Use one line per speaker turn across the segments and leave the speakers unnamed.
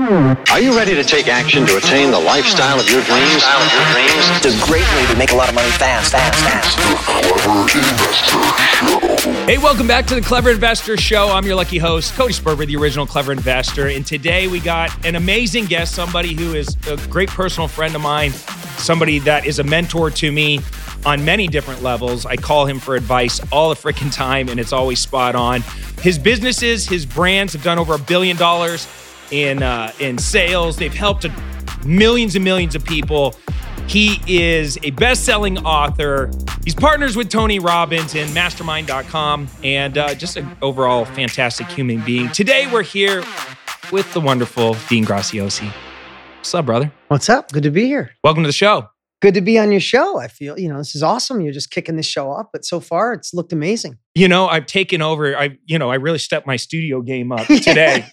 Are you ready to take action to attain the lifestyle of your dreams?
It's a great way to make a lot of money fast, fast, fast.
Hey, welcome back to the Clever Investor Show. I'm your lucky host, Cody Sperber, the original Clever Investor. And today we got an amazing guest, somebody who is a great personal friend of mine, somebody that is a mentor to me on many different levels. I call him for advice all the freaking time, and it's always spot on. His businesses, his brands have done over a billion dollars in uh, in sales. They've helped millions and millions of people. He is a best-selling author. He's partners with Tony Robbins and Mastermind.com, and uh, just an overall fantastic human being. Today we're here with the wonderful Dean Graziosi. What's up, brother?
What's up? Good to be here.
Welcome to the show.
Good to be on your show. I feel, you know, this is awesome. You're just kicking this show up, but so far it's looked amazing.
You know, I've taken over. I, you know, I really stepped my studio game up today.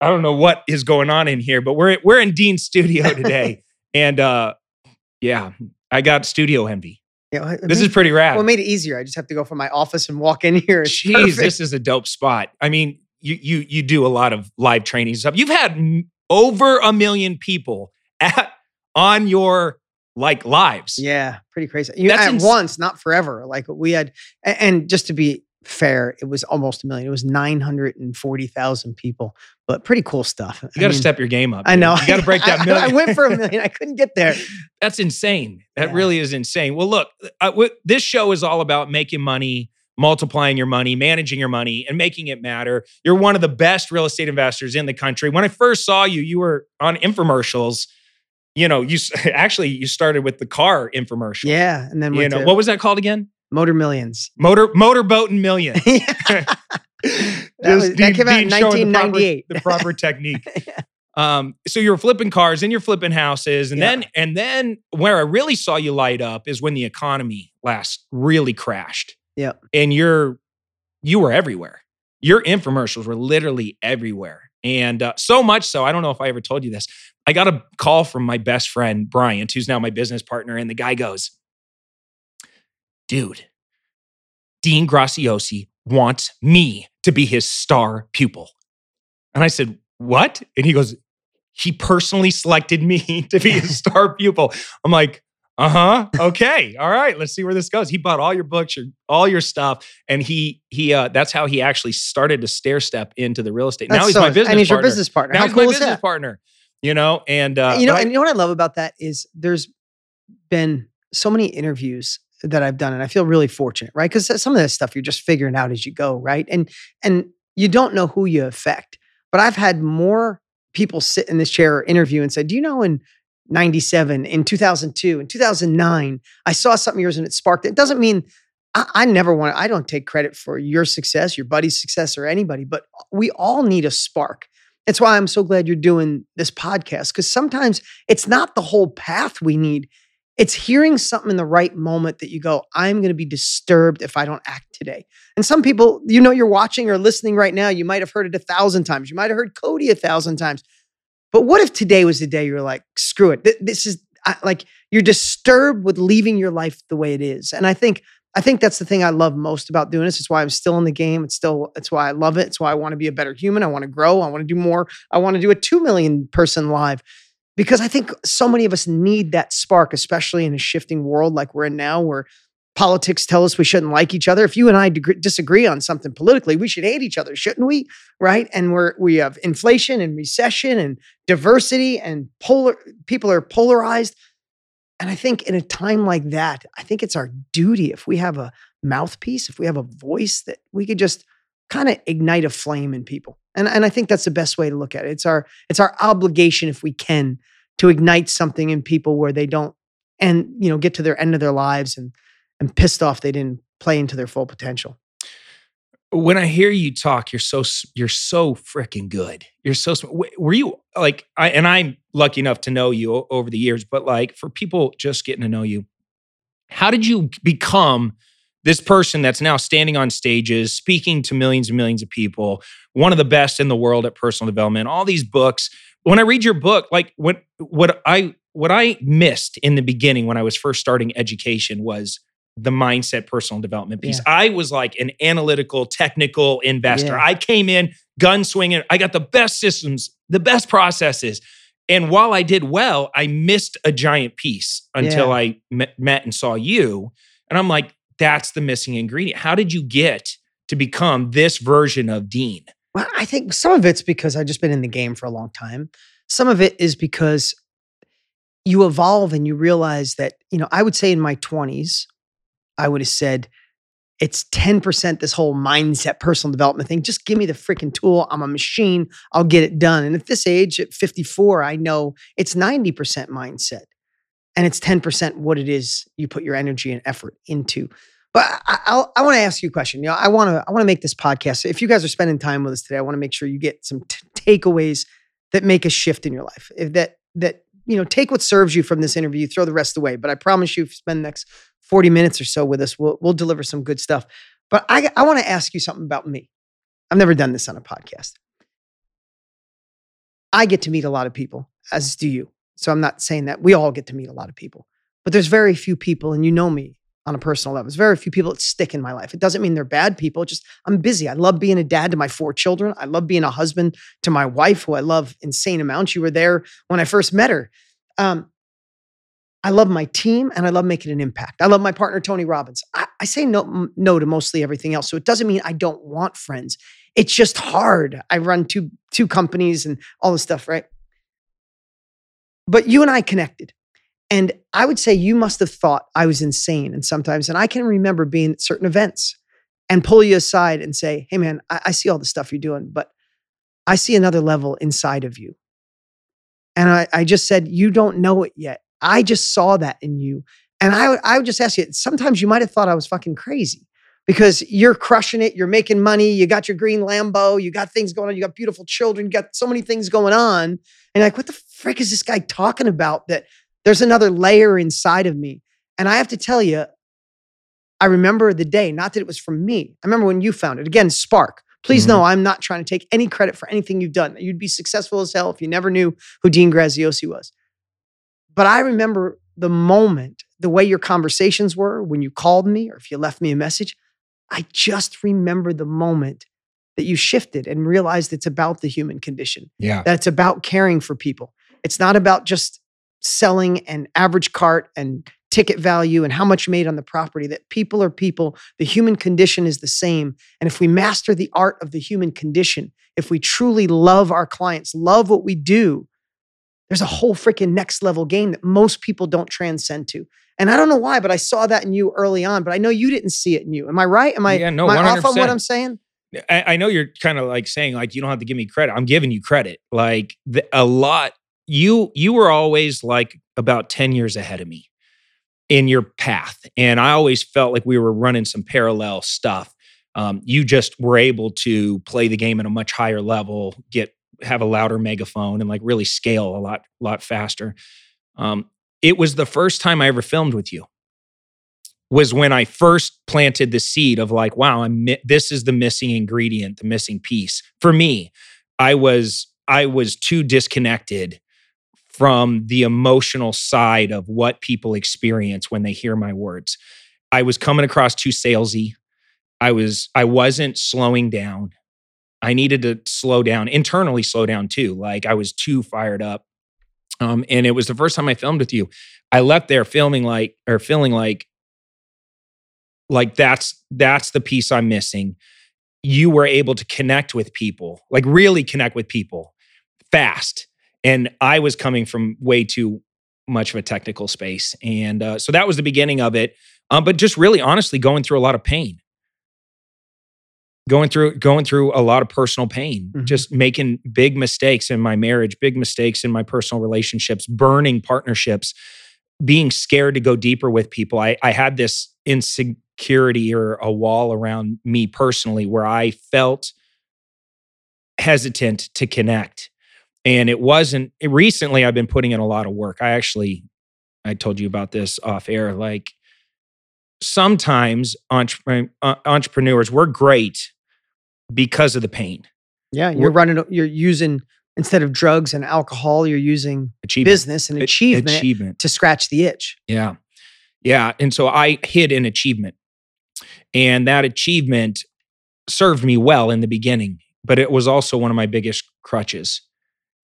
I don't know what is going on in here, but we're we're in Dean's studio today, and uh, yeah, I got studio envy.
Yeah,
This is pretty rad.
well, it made it easier. I just have to go from my office and walk in here. It's
Jeez,
perfect.
this is a dope spot. I mean, you you you do a lot of live training stuff. You've had over a million people at on your like lives.
yeah, pretty crazy. You,
That's
at
ins-
once, not forever. Like we had, and just to be fair, it was almost a million. It was nine hundred and forty thousand people, but pretty cool stuff.
You got to step your game up.
I know.
You got to break that
I-
million.
I, went for a million. I couldn't get there.
That's insane. That
Yeah.
really is insane. Well, look, uh, w- this show is all about making money, multiplying your money, managing your money, and making it matter. You're one of the best real estate investors in the country. When I first saw you, you were on infomercials. You know, you actually you started with the car infomercial.
Yeah, and then
You know
to
what was that called again?
Motor Millions.
Motor Motorboat and Million.
That was- that came out in
Dean showing the proper-
1998.
The proper, technique. Um, so you were flipping cars, and you're flipping houses, and
Yeah.
then and then where I really saw you light up is when the economy last really crashed.
Yep.
And you're you were everywhere. Your infomercials were literally everywhere, and uh, so much so I don't know if I ever told you this. I got a call from my best friend Bryant, who's now my business partner, and the guy goes, "Dude, Dean Graziosi wants me to be his star pupil." And I said, What? And he goes, He personally selected me to be his star pupil. I'm like, uh huh. Okay. All right. Let's see where this goes. He bought all your books, your, all your stuff, and he he uh, that's how he actually started to stair step into the real estate. now he's
so-
my business
and he's your
partner.
business partner.
Now
How
he's
cool
my
is
business
that?
partner. You know, and uh,
you know, and you know what I love about that is there's been so many interviews that I've done, and I feel really fortunate, right? Because some of this stuff you're just figuring out as you go, right? And and you don't know who you affect. But I've had more people sit in this chair or interview and say, "Do you know in '97, in 2002, in 2009, I saw something yours and it sparked it." Doesn't mean I, I never want. I don't take credit for your success, your buddy's success, or anybody. But we all need a spark. That's why I'm so glad you're doing this podcast because sometimes it's not the whole path we need. It's hearing something in the right moment that you go, I'm going to be disturbed if I don't act today. And some people, you know, you're watching or listening right now, you might have heard it a thousand times. You might have heard Cody a thousand times. But what if today was the day you're like, screw it. This is I, like you're disturbed with leaving your life the way it is. And I think I think that's the thing I love most about doing this. It's why I'm still in the game. It's still it's why I love it. It's why I want to be a better human. I want to grow. I want to do more. I want to do a 2 million person live because I think so many of us need that spark, especially in a shifting world like we're in now, where politics tell us we shouldn't like each other. If you and I disagree on something politically, we should hate each other, shouldn't we? Right? And we're we have inflation and recession and diversity and polar people are polarized. And I think in a time like that, I think it's our duty if we have a mouthpiece, if we have a voice that we could just kind of ignite a flame in people. And, and I think that's the best way to look at it. It's our it's our obligation if we can to ignite something in people where they don't and you know get to their end of their lives and and pissed off they didn't play into their full potential.
when I hear you talk, you're so you're so freaking good. You're so were you like I and I'm lucky enough to know you over the years, but like for people just getting to know you, how did you become this person that's now standing on stages, speaking to millions and millions of people, one of the best in the world at personal development, all these books. When I read your book, like what what I what I missed in the beginning when I was first starting education was the mindset personal development piece. I was like an analytical, technical investor.
Yeah.
I came in gun swinging. I got the best systems, the best processes. And while I did well, I missed a giant piece until
Yeah.
I met, met and saw you. And I'm like, that's the missing ingredient. How did you get to become this version of Dean?
Well, I think some of it's because I've just been in the game for a long time. Some of it is because you evolve and you realize that, you know, I would say in my 20s, I would have said, it's 10% this whole mindset, personal development thing. Just give me the freaking tool. I'm a machine. I'll get it done. And at this age, at 54, I know it's 90% mindset and it's 10% what it is you put your energy and effort into. But I, I'll, I want to ask you a question. You know, I want to I want to make this podcast. If you guys are spending time with us today, I want to make sure you get some t- takeaways that make a shift in your life. If that that you know, take what serves you from this interview, throw the rest away. But I promise you, if you spend the next 40 minutes or so with us, we'll we'll deliver some good stuff. But I I want to ask you something about me. I've never done this on a podcast. I get to meet a lot of people, as do you. So I'm not saying that we all get to meet a lot of people, but there's very few people, and you know me on a personal level. There's very few people that stick in my life. It doesn't mean they're bad people. Just I'm busy. I love being a dad to my four children. I love being a husband to my wife, who I love insane amounts. You were there when I first met her. Um, I love my team and I love making an impact. I love my partner, Tony Robbins. I, I say no, m- no to mostly everything else. So it doesn't mean I don't want friends. It's just hard. I run two, two companies and all this stuff, right? But you and I connected. And I would say you must have thought I was insane. And sometimes, and I can remember being at certain events and pull you aside and say, hey, man, I, I see all the stuff you're doing, but I see another level inside of you. And I, I just said, you don't know it yet. I just saw that in you. And I, would- I would just ask you, sometimes you might have thought I was fucking crazy because you're crushing it. You're making money. You got your green Lambo. You got things going on. You got beautiful children. You got so many things going on. And like, what the frick is this guy talking about? That there's another layer inside of me. And I have to tell you, I remember the day, not that it was from me. I remember when you found it. Again, Spark. Please mm-hmm. know I'm not trying to take any credit for anything you've done. You'd be successful as hell if you never knew who Dean Graziosi was. But I remember the moment, the way your conversations were when you called me or if you left me a message. I just remember the moment that you shifted and realized it's about the human condition
Yeah.
that it's about caring for people. It's not about just selling an average cart and ticket value and how much you made on the property. That people are people. The human condition is the same. And if we master the art of the human condition, if we truly love our clients, love what we do, there's a whole freaking next level game that most people don't transcend to. And I don't know why, but I saw that in you early on. But I know you didn't see it in you. Am I right? Am I,
Yeah, no,
am I off on what I'm saying?
I, I know you're kind of like saying like you don't have to give me credit. I'm giving you credit. Like the, a lot. You you were always like about ten years ahead of me in your path, and I always felt like we were running some parallel stuff. Um, you just were able to play the game at a much higher level, get have a louder megaphone, and like really scale a lot lot faster. Um, it was the first time I ever filmed with you was when I first planted the seed of like, wow, I'm mi- this is the missing ingredient, the missing piece for me. I was I was too disconnected from the emotional side of what people experience when they hear my words. I was coming across too salesy. I was I wasn't slowing down. I needed to slow down internally, slow down too. Like I was too fired up. Um, and it was the first time I filmed with you. I left there filming like or feeling like like that's that's the piece I'm missing. You were able to connect with people, like really connect with people fast. And I was coming from way too much of a technical space. And uh, so that was the beginning of it. Um, but just really honestly going through a lot of pain. Going through going through a lot of personal pain,
Mhm.
just making big mistakes in my marriage, big mistakes in my personal relationships, burning partnerships, being scared to go deeper with people. I, I had this insecurity or a wall around me personally where I felt hesitant to connect. And it wasn't recently, I've been putting in a lot of work. I actually, I told you about this off air. Like sometimes entrepre- uh, entrepreneurs, we're great because of the pain,
Yeah, you're
We're-
running, you're using, instead of drugs and alcohol, you're using business and achievement
achievement.
to scratch the itch.
Yeah. Yeah. And so I hid an achievement. And that achievement served me well in the beginning, but it was also one of my biggest crutches.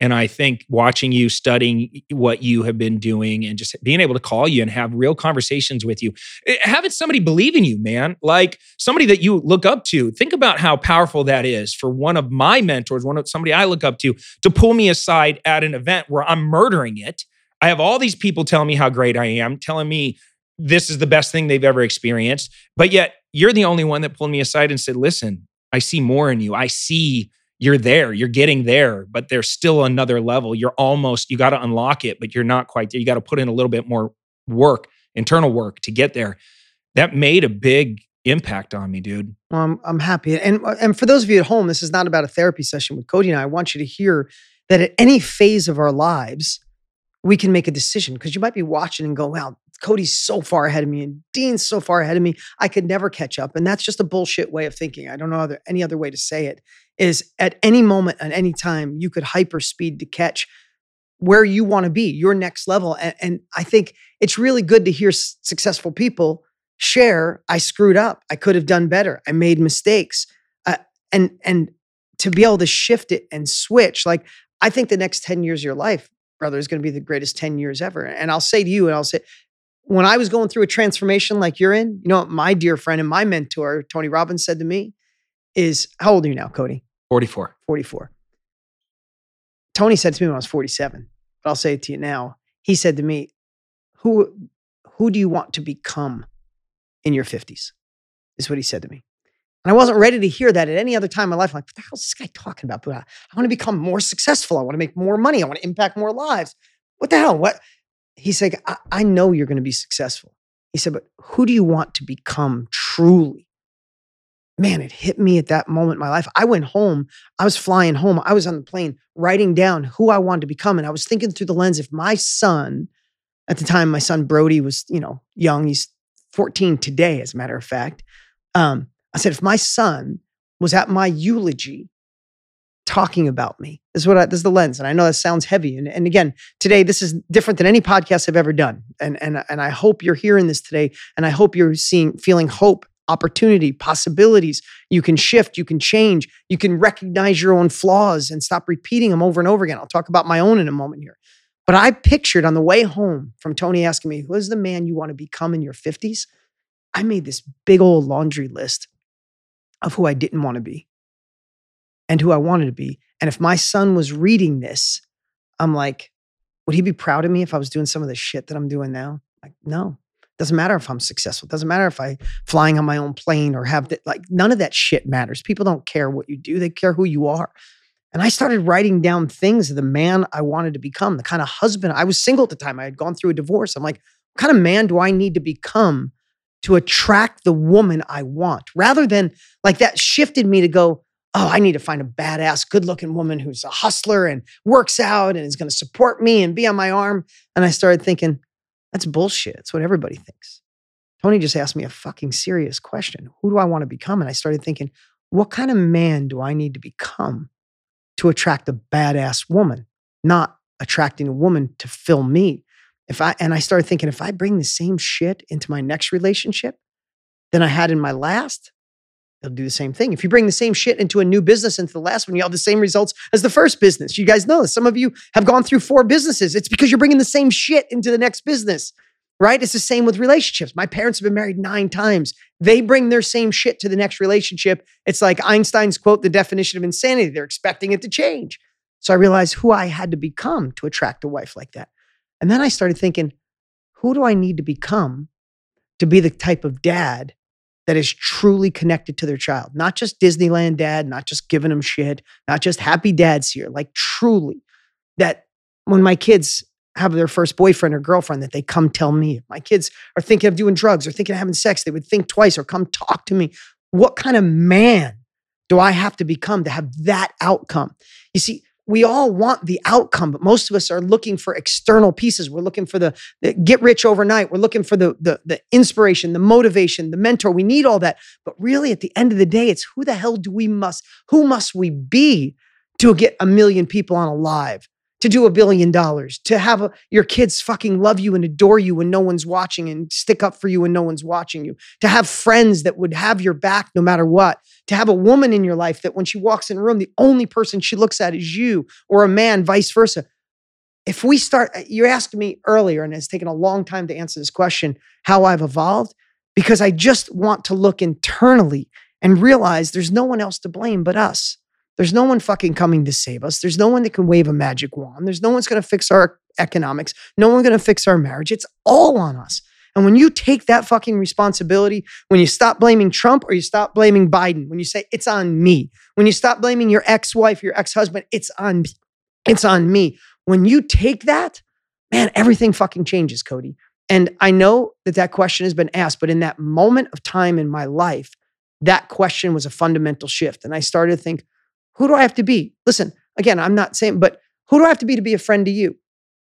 And I think watching you, studying what you have been doing, and just being able to call you and have real conversations with you, eh, having somebody believe in you, man, like somebody that you look up to. Think about how powerful that is for one of my mentors, one of somebody I look up to, to pull me aside at an event where I'm murdering it. I have all these people telling me how great I am, telling me this is the best thing they've ever experienced. But yet, you're the only one that pulled me aside and said, listen, I see more in you. I see you're there, you're getting there, but there's still another level. You're almost, you got to unlock it, but you're not quite there. You got to put in a little bit more work, internal work to get there. That made a big impact on me, dude.
Well, I'm, I'm happy. And, uh, and for those of you at home, this is not about a therapy session with Cody and I. I want you to hear that at any phase of our lives, we can make a decision because you might be watching and go, wow, Cody's so far ahead of me and Dean's so far ahead of me. I could never catch up. And that's just a bullshit way of thinking. I don't know other, any other way to say it. Is at any moment, at any time, you could hyper speed to catch where you want to be, your next level. And, and I think it's really good to hear s- successful people share. I screwed up. I could have done better. I made mistakes. Uh, and and to be able to shift it and switch, like I think the next ten years of your life, brother, is going to be the greatest ten years ever. And I'll say to you, and I'll say when I was going through a transformation like you're in, you know what my dear friend and my mentor, Tony Robbins, said to me is, How old are you now, Cody?
44.
44. Tony said to me when I was 47, but I'll say it to you now. He said to me, Who who do you want to become in your 50s? Is what he said to me. And I wasn't ready to hear that at any other time in my life. I'm like, what the hell is this guy talking about? I, I want to become more successful. I want to make more money. I want to impact more lives. What the hell? What? He said, I, I know you're going to be successful. He said, but who do you want to become truly? Man, it hit me at that moment in my life. I went home. I was flying home. I was on the plane writing down who I wanted to become. And I was thinking through the lens if my son, at the time, my son Brody was, you know, young. He's 14 today, as a matter of fact. Um, I said, if my son was at my eulogy, talking about me. This is what I, this is the lens. And I know that sounds heavy. And, and again, today, this is different than any podcast I've ever done. And, and, and I hope you're hearing this today. And I hope you're seeing, feeling hope, opportunity, possibilities. You can shift, you can change, you can recognize your own flaws and stop repeating them over and over again. I'll talk about my own in a moment here. But I pictured on the way home from Tony asking me, who is the man you want to become in your 50s? I made this big old laundry list of who I didn't want to be and who I wanted to be. And if my son was reading this, I'm like, would he be proud of me if I was doing some of the shit that I'm doing now? Like, no. Doesn't matter if I'm successful. Doesn't matter if I flying on my own plane or have that. Like none of that shit matters. People don't care what you do. They care who you are. And I started writing down things of the man I wanted to become, the kind of husband. I was single at the time. I had gone through a divorce. I'm like, what kind of man do I need to become to attract the woman I want? Rather than like that shifted me to go, oh, I need to find a badass, good looking woman who's a hustler and works out and is going to support me and be on my arm. And I started thinking, that's bullshit. It's what everybody thinks. Tony just asked me a fucking serious question Who do I want to become? And I started thinking, what kind of man do I need to become to attract a badass woman, not attracting a woman to fill me? If I, and I started thinking, if I bring the same shit into my next relationship than I had in my last, they'll do the same thing. If you bring the same shit into a new business, into the last one, you have the same results as the first business. You guys know this. Some of you have gone through four businesses. It's because you're bringing the same shit into the next business, right? It's the same with relationships. My parents have been married nine times. They bring their same shit to the next relationship. It's like Einstein's quote, the definition of insanity. They're expecting it to change. So I realized who I had to become to attract a wife like that. And then I started thinking, who do I need to become to be the type of dad that is truly connected to their child, not just Disneyland dad, not just giving them shit, not just happy dads here, like truly that when my kids have their first boyfriend or girlfriend that they come tell me. If my kids are thinking of doing drugs or thinking of having sex, they would think twice or come talk to me. What kind of man do I have to become to have that outcome? You see, we all want the outcome, but most of us are looking for external pieces. We're looking for the, the, get rich overnight. We're looking for the, the the inspiration, the motivation, the mentor. We need all that. But really, at the end of the day, it's who the hell do we must, who must we be to get a million people on a live, to do a billion dollars, to have a, your kids fucking love you and adore you when no one's watching and stick up for you when no one's watching you, to have friends that would have your back no matter what, to have a woman in your life that when she walks in a room, the only person she looks at is you, or a man, vice versa. If we start, uh, you asked me earlier, and it's taken a long time to answer this question, how I've evolved, because I just want to look internally and realize there's no one else to blame but us. There's no one fucking coming to save us. There's no one that can wave a magic wand. There's no one's going to fix our economics. No one's going to fix our marriage. It's all on us. And when you take that fucking responsibility, when you stop blaming Trump or you stop blaming Biden, when you say it's on me, when you stop blaming your ex-wife, your ex-husband, it's on it's on me. When you take that, man, everything fucking changes, Cody. And I know that that question has been asked, but in that moment of time in my life, that question was a fundamental shift. And I started to think, who do I have to be? Listen, again, I'm not saying, but who do I have to be to be a friend to you?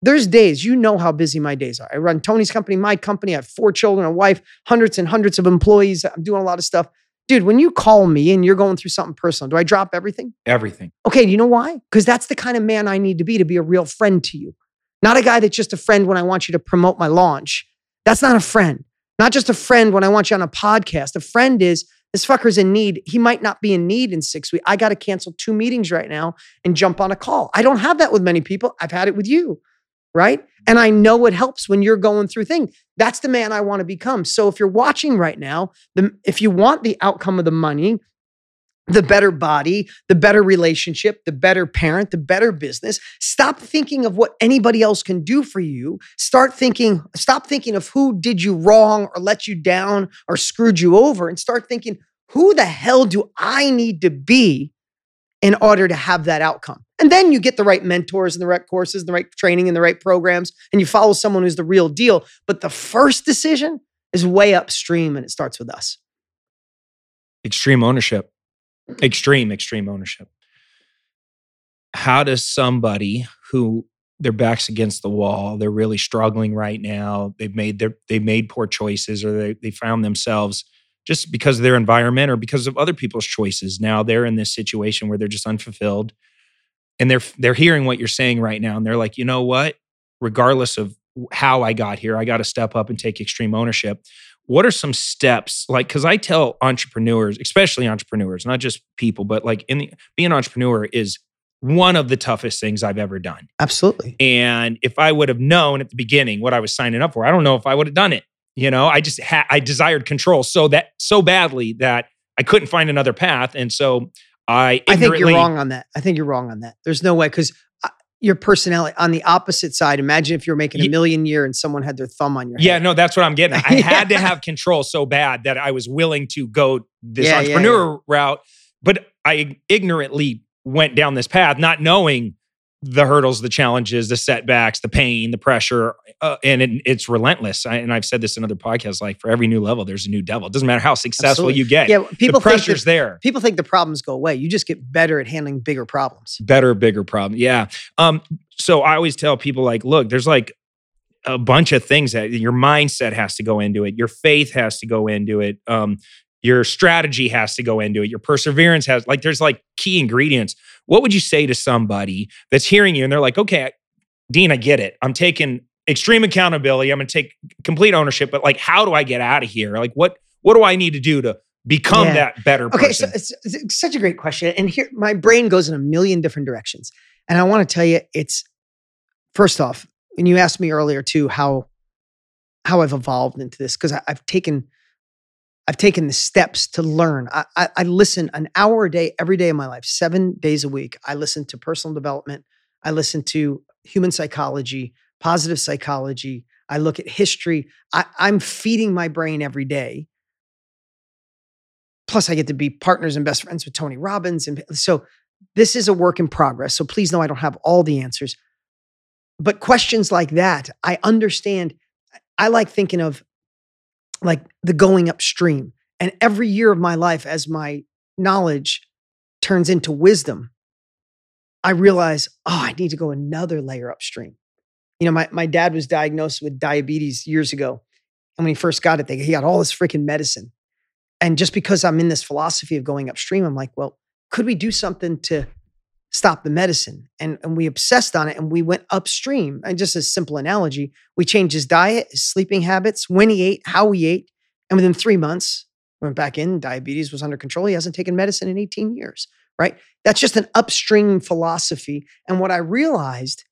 There's days, you know how busy my days are. I run Tony's company, my company. I have four children, a wife, hundreds and hundreds of employees. I'm doing a lot of stuff. Dude, when you call me and you're going through something personal, do I drop everything?
Everything.
Okay, do you know why? Because that's the kind of man I need to be to be a real friend to you. Not a guy that's just a friend when I want you to promote my launch. That's not a friend. Not just a friend when I want you on a podcast. A friend is this fucker's in need. He might not be in need in six weeks. I got to cancel two meetings right now and jump on a call. I don't have that with many people. I've had it with you, right? And I know it helps when you're going through things. That's the man I want to become. So if you're watching right now, the, if you want the outcome of the money, the better body, the better relationship, the better parent, the better business. Stop thinking of what anybody else can do for you. Start thinking, stop thinking of who did you wrong or let you down or screwed you over and start thinking, who the hell do I need to be in order to have that outcome? And then you get the right mentors and the right courses and the right training and the right programs, and you follow someone who's the real deal. But the first decision is way upstream and it starts with us.
Extreme ownership extreme, extreme ownership. How does somebody who their backs against the wall, they're really struggling right now, they've made their they've made poor choices or they, they found themselves just because of their environment or because of other people's choices. Now they're in this situation where they're just unfulfilled. And they're they're hearing what you're saying right now. And they're like, you know what? Regardless of how I got here, I got to step up and take extreme ownership what are some steps like because i tell entrepreneurs especially entrepreneurs not just people but like in the being an entrepreneur is one of the toughest things i've ever done
absolutely
and if i would have known at the beginning what i was signing up for i don't know if i would have done it you know i just had i desired control so that so badly that i couldn't find another path and so I,
I think you're wrong on that. I think you're wrong on that. There's no way because your personality on the opposite side. Imagine if you're making a million a year and someone had their thumb on your
head. Yeah, no, that's what I'm getting. At. I yeah. had to have control so bad that I was willing to go this yeah, entrepreneur yeah, route, but I ignorantly went down this path, not knowing the hurdles, the challenges, the setbacks, the pain, the pressure, uh, and it, it's relentless. I, and I've said this in other podcasts: like for every new level, there's a new devil. It doesn't matter how successful Absolutely. you get. Yeah, people the pressure's
that,
there.
People think the problems go away. You just get better at handling bigger problems.
Better, bigger problem. Yeah. Um. So I always tell people like, look, there's like a bunch of things that your mindset has to go into it. Your faith has to go into it. Um, your strategy has to go into it your perseverance has like there's like key ingredients what would you say to somebody that's hearing you and they're like okay dean i get it i'm taking extreme accountability i'm going to take complete ownership but like how do i get out of here like what what do i need to do to become yeah. that better person?
okay so it's, it's such a great question and here my brain goes in a million different directions and i want to tell you it's first off and you asked me earlier too how how i've evolved into this because i've taken I've taken the steps to learn. I, I, I, listen an hour a day, every day of my life, seven days a week. I listen to personal development. I listen to human psychology, positive psychology. I look at history. I, I'm feeding my brain every day. Plus, I get to be partners and best friends with Tony Robbins. And so this is a work in progress. So please know I don't have all the answers. But questions like that, I understand. I like thinking of like the going upstream. And every year of my life, as my knowledge turns into wisdom, I realize, oh, I need to go another layer upstream. You know, my, my dad was diagnosed with diabetes years ago. And when he first got it, they, he got all this freaking medicine. And just because I'm in this philosophy of going upstream, I'm like, well, could we do something to stop the medicine. And, and we obsessed on it and we went upstream. And just a simple analogy, we changed his diet, his sleeping habits, when he ate, how he ate. And within three months, went back in, diabetes was under control. He hasn't taken medicine in 18 years, right? That's just an upstream philosophy. And what I realized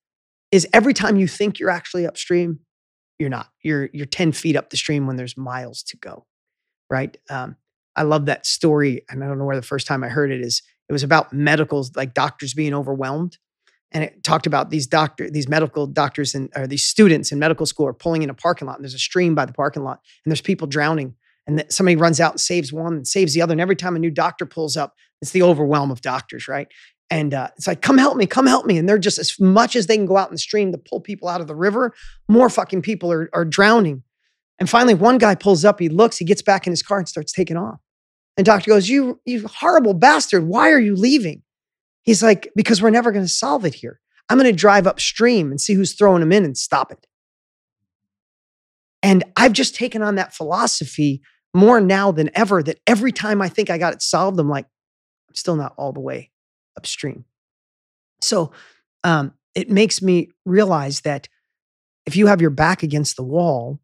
is every time you think you're actually upstream, you're not. You're you're 10 feet up the stream when there's miles to go. Right. Um, I love that story. And I don't know where the first time I heard it is. It was about medicals, like doctors being overwhelmed. And it talked about these doctor, these medical doctors and or these students in medical school are pulling in a parking lot. And there's a stream by the parking lot, and there's people drowning. And somebody runs out and saves one and saves the other. And every time a new doctor pulls up, it's the overwhelm of doctors, right? And uh, it's like, come help me, come help me. And they're just as much as they can go out in the stream to pull people out of the river, more fucking people are, are drowning. And finally, one guy pulls up, he looks, he gets back in his car and starts taking off. And doctor goes, You, you horrible bastard, why are you leaving? He's like, Because we're never going to solve it here. I'm going to drive upstream and see who's throwing them in and stop it. And I've just taken on that philosophy more now than ever that every time I think I got it solved, I'm like, I'm still not all the way upstream. So um, it makes me realize that if you have your back against the wall,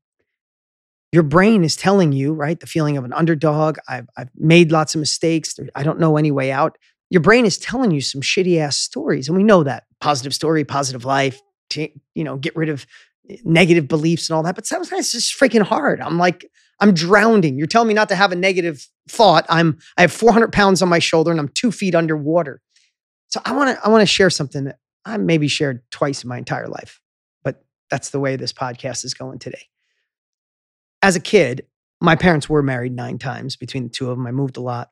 your brain is telling you, right? The feeling of an underdog. I've, I've made lots of mistakes. I don't know any way out. Your brain is telling you some shitty ass stories. And we know that positive story, positive life, to, you know, get rid of eh, negative beliefs and all that. But sometimes it's just freaking hard. I'm like, I'm drowning. You're telling me not to have a negative thought. I'm, I have 400 pounds on my shoulder and I'm two feet underwater. So I want to I want to share something that I maybe shared twice in my entire life, but that's the way this podcast is going today. As a kid, my parents were married nine times between the two of them. I moved a lot.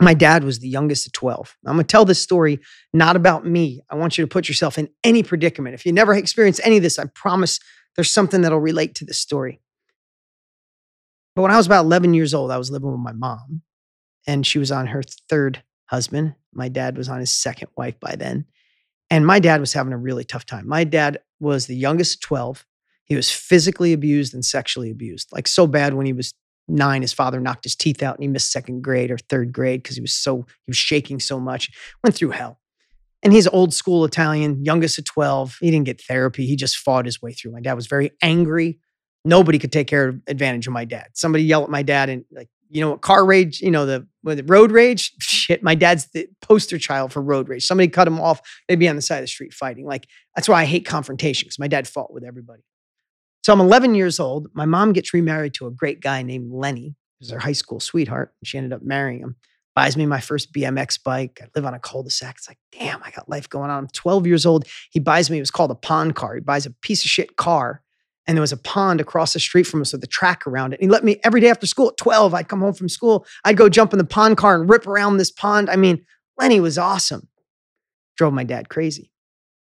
My dad was the youngest of 12. I'm going to tell this story not about me. I want you to put yourself in any predicament. If you never experienced any of this, I promise there's something that'll relate to this story. But when I was about 11 years old, I was living with my mom, and she was on her third husband. My dad was on his second wife by then. And my dad was having a really tough time. My dad was the youngest of 12. He was physically abused and sexually abused, like so bad when he was nine, his father knocked his teeth out and he missed second grade or third grade because he was so, he was shaking so much, went through hell. And he's old school Italian, youngest of 12. He didn't get therapy. He just fought his way through. My dad was very angry. Nobody could take care of advantage of my dad. Somebody yell at my dad and like you know, car rage, you know, the, the road rage, shit, my dad's the poster child for road rage. Somebody cut him off, they'd be on the side of the street fighting. Like, that's why I hate confrontation because my dad fought with everybody. So I'm 11 years old. My mom gets remarried to a great guy named Lenny, who's her high school sweetheart. She ended up marrying him. Buys me my first BMX bike. I live on a cul-de-sac. It's like, damn, I got life going on. I'm 12 years old. He buys me, it was called a pond car. He buys a piece of shit car and there was a pond across the street from us with a track around it. And he let me every day after school at 12, I'd come home from school, I'd go jump in the pond car and rip around this pond. I mean, Lenny was awesome. Drove my dad crazy.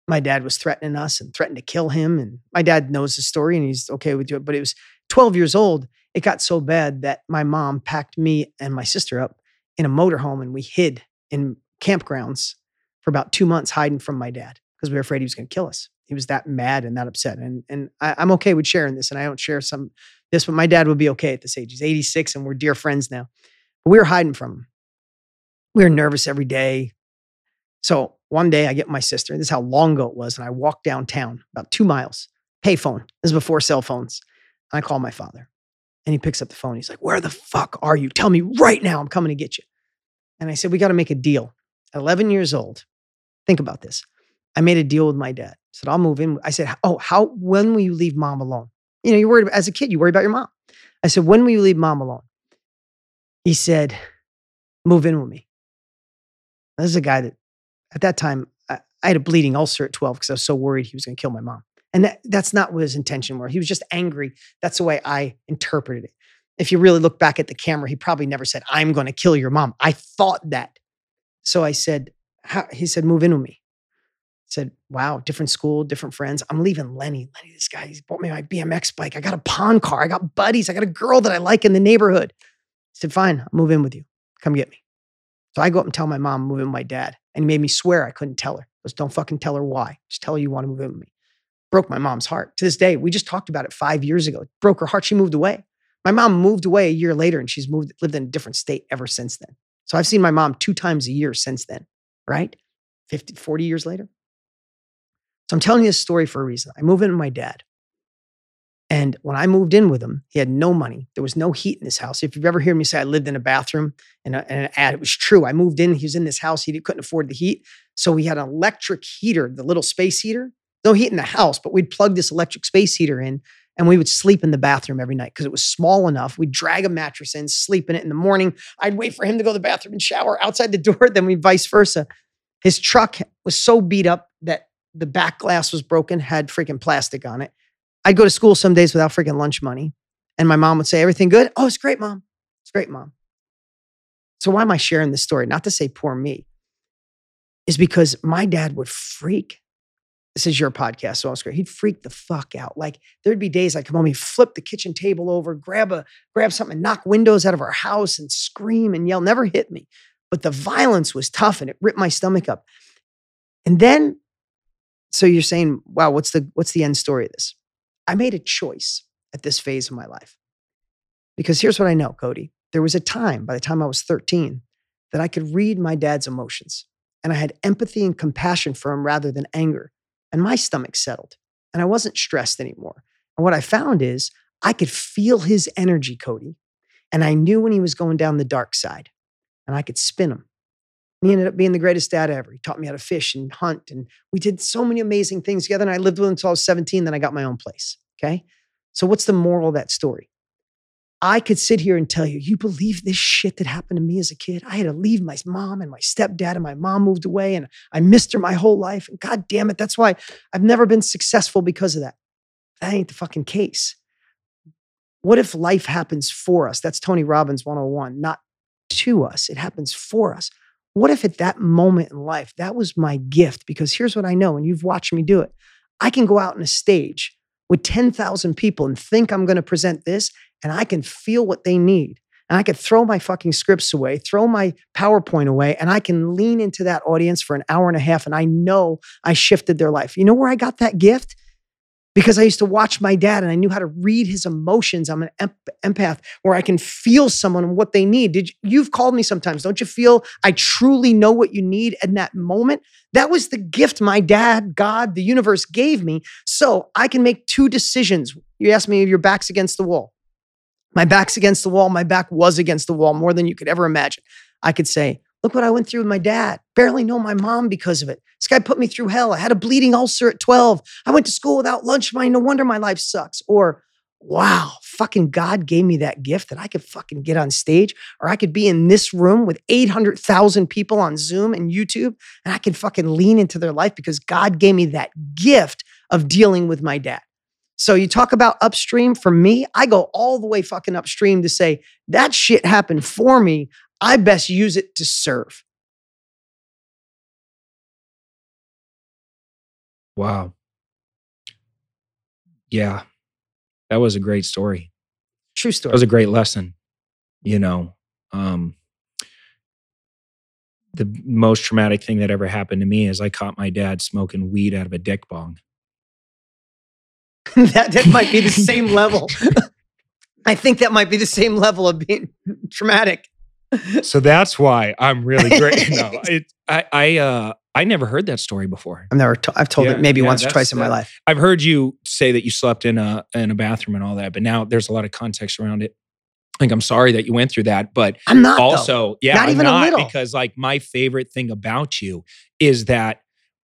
My dad was threatening us and threatened to kill him. And my dad knows the story and he's okay with it. But it was 12 years old. It got so bad that my mom packed me and my sister up in a motorhome and we hid in campgrounds for about two months hiding from my dad because we were afraid he was going to kill us he was that mad and that upset. And and I, am okay with sharing this, and I don't share some this, but my dad would be okay at this age. He's 86, and we're dear friends now. But we were hiding from him. We were nervous every day. So one day I get my sister. This is how long ago it was, and I walk downtown about two miles. Payphone. This is before cell phones. And I call my father, and he picks up the phone. He's like, "Where the fuck are you? Tell me right now. I'm coming to get you." And I said, "We got to make a deal." 11 years old. Think about this. I made a deal with my dad. I said, I'll move in. I said, Oh, how, when will you leave mom alone? You know, you're worried as a kid, you worry about your mom. I said, When will you leave mom alone? He said, Move in with me. This is a guy that at that time, I, I had a bleeding ulcer at 12 because I was so worried he was going to kill my mom. And that, that's not what his intention were. He was just angry. That's the way I interpreted it. If you really look back at the camera, he probably never said, I'm going to kill your mom. I thought that. So I said, he said, move in with me said, wow, different school, different friends. I'm leaving Lenny. Lenny, this guy, he's bought me my BMX bike. I got a pawn car. I got buddies. I got a girl that I like in the neighborhood. Said, fine, I'll move in with you. Come get me. So I go up and tell my mom, move in with my dad. And he made me swear I couldn't tell her. He don't fucking tell her why. Just tell her you want to move in with me. Broke my mom's heart. To this day, we just talked about it five years ago. It broke her heart. She moved away. My mom moved away a year later and she's moved, lived in a different state ever since then. So I've seen my mom two times a year since then, right? 50, 40 years later. So I'm telling you this story for a reason. I move in with my dad. And when I moved in with him, he had no money. There was no heat in this house. If you've ever heard me say I lived in a bathroom and, an ad, it was true. I moved in, he was in this house, he couldn't afford the heat. So we had an electric heater, the little space heater. No heat in the house, but we'd plug this electric space heater in and we would sleep in the bathroom every night because it was small enough. We'd drag a mattress in, sleep in it in the morning. I'd wait for him to go to the bathroom and shower outside the door, then we vice versa. His truck was so beat up that the back glass was broken, had freaking plastic on it. I'd go to school some days without freaking lunch money. And my mom would say, Everything good? Oh, it's great, mom. It's great, mom. So why am I sharing this story? Not to say poor me, is because my dad would freak. This is your podcast, so I'm scared. He'd freak the fuck out. Like there'd be days I'd come home, he'd flip the kitchen table over, grab a grab something, knock windows out of our house, and scream and yell. Never hit me, but the violence was tough, and it ripped my stomach up. And then, so you're saying, wow, what's the what's the end story of this? I made a choice at this phase of my life. Because here's what I know, Cody. There was a time, by the time I was 13, that I could read my dad's emotions and I had empathy and compassion for him rather than anger. And my stomach settled and I wasn't stressed anymore. And what I found is I could feel his energy, Cody. And I knew when he was going down the dark side and I could spin him. And he ended up being the greatest dad ever. He taught me how to fish and hunt. And we did so many amazing things together. And I lived with him until I was 17. Then I got my own place. Okay. So, what's the moral of that story? I could sit here and tell you, you believe this shit that happened to me as a kid? I had to leave my mom and my stepdad, and my mom moved away, and I missed her my whole life. And God damn it, that's why I've never been successful because of that. That ain't the fucking case. What if life happens for us? That's Tony Robbins 101, not to us. It happens for us. What if at that moment in life, that was my gift? Because here's what I know, and you've watched me do it. I can go out on a stage with 10,000 people and think I'm going to present this, and I can feel what they need. And I could throw my fucking scripts away, throw my PowerPoint away, and I can lean into that audience for an hour and a half. And I know I shifted their life. You know where I got that gift? Because I used to watch my dad and I knew how to read his emotions. I'm an empath where I can feel someone and what they need. Did you, you've called me sometimes? Don't you feel I truly know what you need in that moment? That was the gift my dad, God, the universe gave me. So I can make two decisions. You asked me if your back's against the wall. My back's against the wall. My back was against the wall more than you could ever imagine. I could say, Look what I went through with my dad. Barely know my mom because of it. This guy put me through hell. I had a bleeding ulcer at 12. I went to school without lunch money. No wonder my life sucks. Or, wow, fucking God gave me that gift that I could fucking get on stage or I could be in this room with 800,000 people on Zoom and YouTube and I can fucking lean into their life because God gave me that gift of dealing with my dad. So you talk about upstream for me, I go all the way fucking upstream to say that shit happened for me. I best use it to serve.
Wow. Yeah. That was a great story.
True story.
That was a great lesson. You know, um, the most traumatic thing that ever happened to me is I caught my dad smoking weed out of a dick bong.
that, that might be the same level. I think that might be the same level of being traumatic
so that's why I'm really great. no, it, I, I, uh, I never heard that story before.
I've never. T- I've told yeah, it maybe yeah, once or twice in my life.
I've heard you say that you slept in a in a bathroom and all that, but now there's a lot of context around it. Like I'm sorry that you went through that, but
I'm not.
Also,
though.
yeah,
not
I'm
even
not
a little.
because like my favorite thing about you is that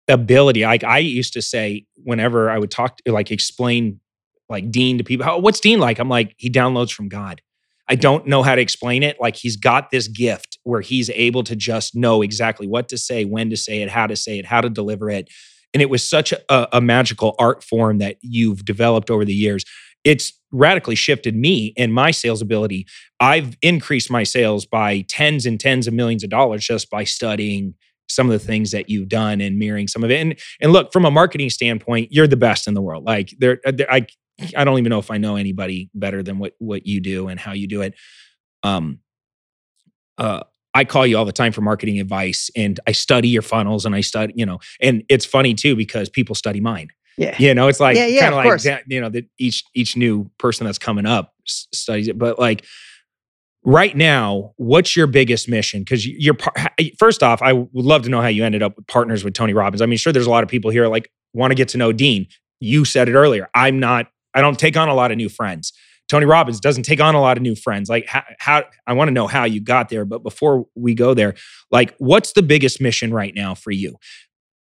ability. Like I used to say whenever I would talk, to, like explain like Dean to people, how, what's Dean like? I'm like he downloads from God. I don't know how to explain it. Like he's got this gift where he's able to just know exactly what to say, when to say it, how to say it, how to deliver it. And it was such a, a magical art form that you've developed over the years. It's radically shifted me and my sales ability. I've increased my sales by tens and tens of millions of dollars just by studying some of the things that you've done and mirroring some of it. And and look, from a marketing standpoint, you're the best in the world. Like there, uh, there I I don't even know if I know anybody better than what what you do and how you do it. Um, uh, I call you all the time for marketing advice, and I study your funnels, and I study, you know, and it's funny too because people study mine.
Yeah,
you know, it's like
yeah, yeah,
kind of like
course.
that, you know that each each new person that's coming up studies it, but like right now, what's your biggest mission? Because you're first off, I would love to know how you ended up with partners with Tony Robbins. I mean, sure, there's a lot of people here like want to get to know Dean. You said it earlier. I'm not. I don't take on a lot of new friends. Tony Robbins doesn't take on a lot of new friends. Like how, how I want to know how you got there, but before we go there, like what's the biggest mission right now for you?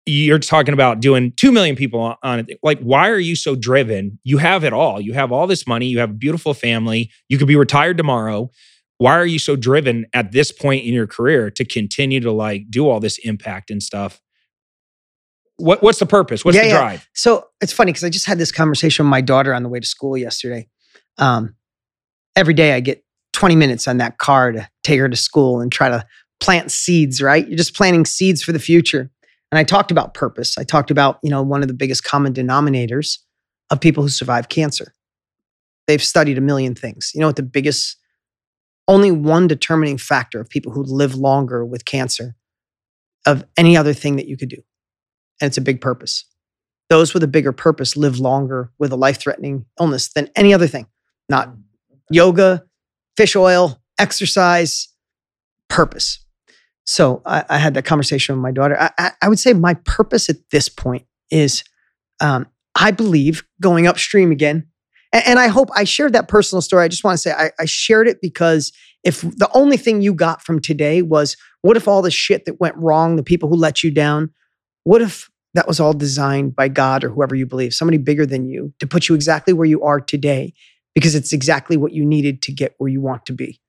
You're talking about doing 2 million people on it. Like why are you so driven? You have it all. You have all this money, you have a beautiful family, you could be retired tomorrow. Why are you so driven at this point in your career to continue to like do all this impact and stuff? What, what's the purpose? What's
Yeah,
the
yeah.
drive?
So it's funny because I just had this conversation with my daughter on the way to school yesterday. Um, every day I get 20 minutes on that car to take her to school and try to plant seeds, right? You're just planting seeds for the future. And I talked about purpose. I talked about, you know, one of the biggest common denominators of people who survive cancer. They've studied a million things. You know what the biggest, only one determining factor of people who live longer with cancer of any other thing that you could do. And it's a big purpose those with a bigger purpose live longer with a life threatening illness than any other thing. Not yoga, fish oil, exercise, purpose. So I, I had that conversation with my daughter. I, I, I would say my purpose at this point is um, I believe going upstream again. And, and I hope I shared that personal story. I just want to say I, I shared it because if the only thing you got from today was what if all the shit that went wrong, the people who let you down, what if that was all designed by God or whoever you believe, somebody bigger than you, to put you exactly where you are today because it's exactly what you needed to get where you want to be.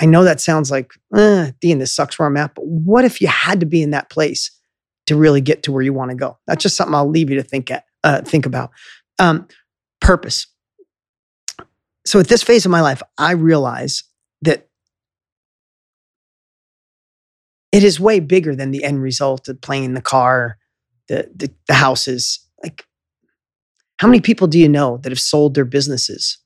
I know that sounds like, eh, Dean, this sucks where I'm at, but what if you had to be in that place to really get to where you want to go? That's just something I'll leave you to think at, uh, think about. Um, purpose. So at this phase of my life, I realize that it is way bigger than the end result of playing the car, the, the, the houses. Like, how many people do you know that have sold their businesses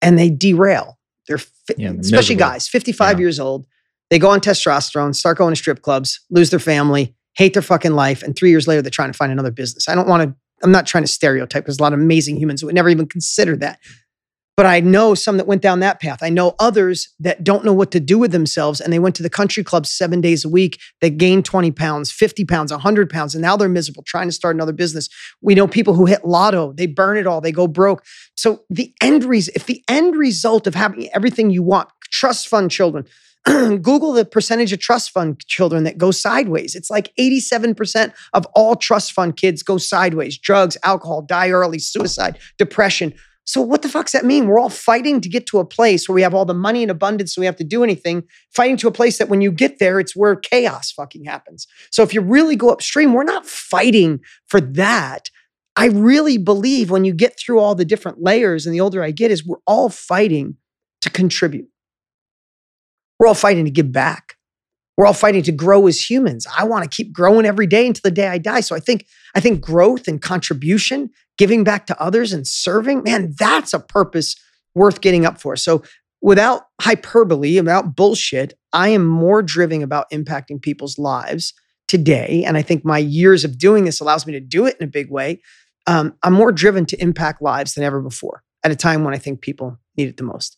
and they derail? They're fi-
Yeah,
especially
miserable.
guys, 55
Yeah.
years old. They go on testosterone, start going to strip clubs, lose their family, hate their fucking life, and three years later they're trying to find another business. I don't want to. I'm not trying to stereotype. There's a lot of amazing humans who would never even consider that. But I know some that went down that path. I know others that don't know what to do with themselves and they went to the country club seven days a week. They gained 20 pounds, 50 pounds, 100 pounds, and now they're miserable trying to start another business. We know people who hit lotto, they burn it all, they go broke. So the end result, if the end result of having everything you want, trust fund children, Google the percentage of trust fund children that go sideways. It's like 87% of all trust fund kids go sideways drugs, alcohol, die early, suicide, depression. So, what the fuck's that mean? We're all fighting to get to a place where we have all the money in abundance, so we have to do anything, fighting to a place that when you get there, it's where chaos fucking happens. So, if you really go upstream, we're not fighting for that. I really believe when you get through all the different layers, and the older I get, is we're all fighting to contribute. We're all fighting to give back. We're all fighting to grow as humans. I want to keep growing every day until the day I die. So I think I think growth and contribution, giving back to others and serving, man, that's a purpose worth getting up for. So without hyperbole, without bullshit, I am more driven about impacting people's lives today. And I think my years of doing this allows me to do it in a big way. Um, I'm more driven to impact lives than ever before at a time when I think people need it the most.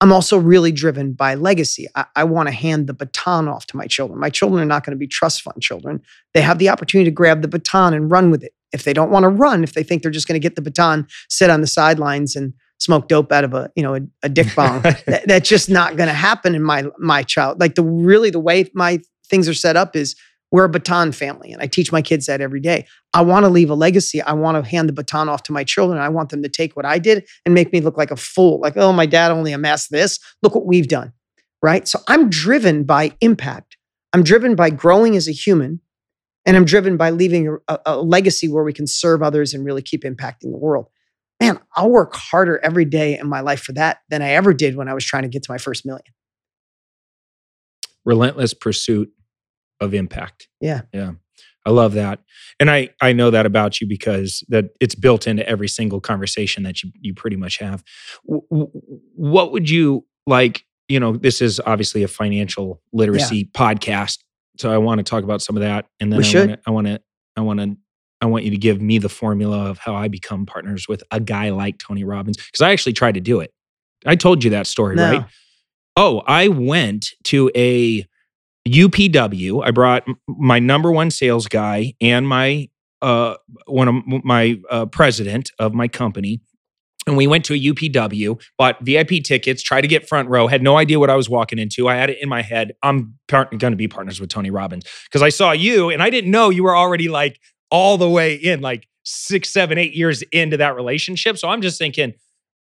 I'm also really driven by legacy. I, I want to hand the baton off to my children. My children are not going to be trust fund children. They have the opportunity to grab the baton and run with it. If they don't want to run, if they think they're just going to get the baton, sit on the sidelines and smoke dope out of a you know a, a dick bong, that, that's just not going to happen in my my child. Like the really the way my things are set up is we're a baton family, and I teach my kids that every day. I want to leave a legacy. I want to hand the baton off to my children. I want them to take what I did and make me look like a fool. Like, oh, my dad only amassed this. Look what we've done. Right. So I'm driven by impact. I'm driven by growing as a human. And I'm driven by leaving a, a legacy where we can serve others and really keep impacting the world. Man, I'll work harder every day in my life for that than I ever did when I was trying to get to my first million.
Relentless pursuit of impact.
Yeah.
Yeah. I love that. And I I know that about you because that it's built into every single conversation that you you pretty much have. W- what would you like, you know, this is obviously a financial literacy podcast. So I want to talk about some of that and then
We
I
should.
want to I want to I want to I want you to give me the formula of how I become partners with a guy like Tony Robbins because I actually tried to do it. I told you that story,
No.
right? Oh, I went to a UPW. I brought my number one sales guy and my uh one of my uh, president of my company. And we went to a UPW, bought VIP tickets, tried to get front row, had no idea what I was walking into. I had it in my head. I'm par- going to be partners with Tony Robbins because I saw you and I didn't know you were already like all the way in, like six, seven, eight years into that relationship. So I'm just thinking,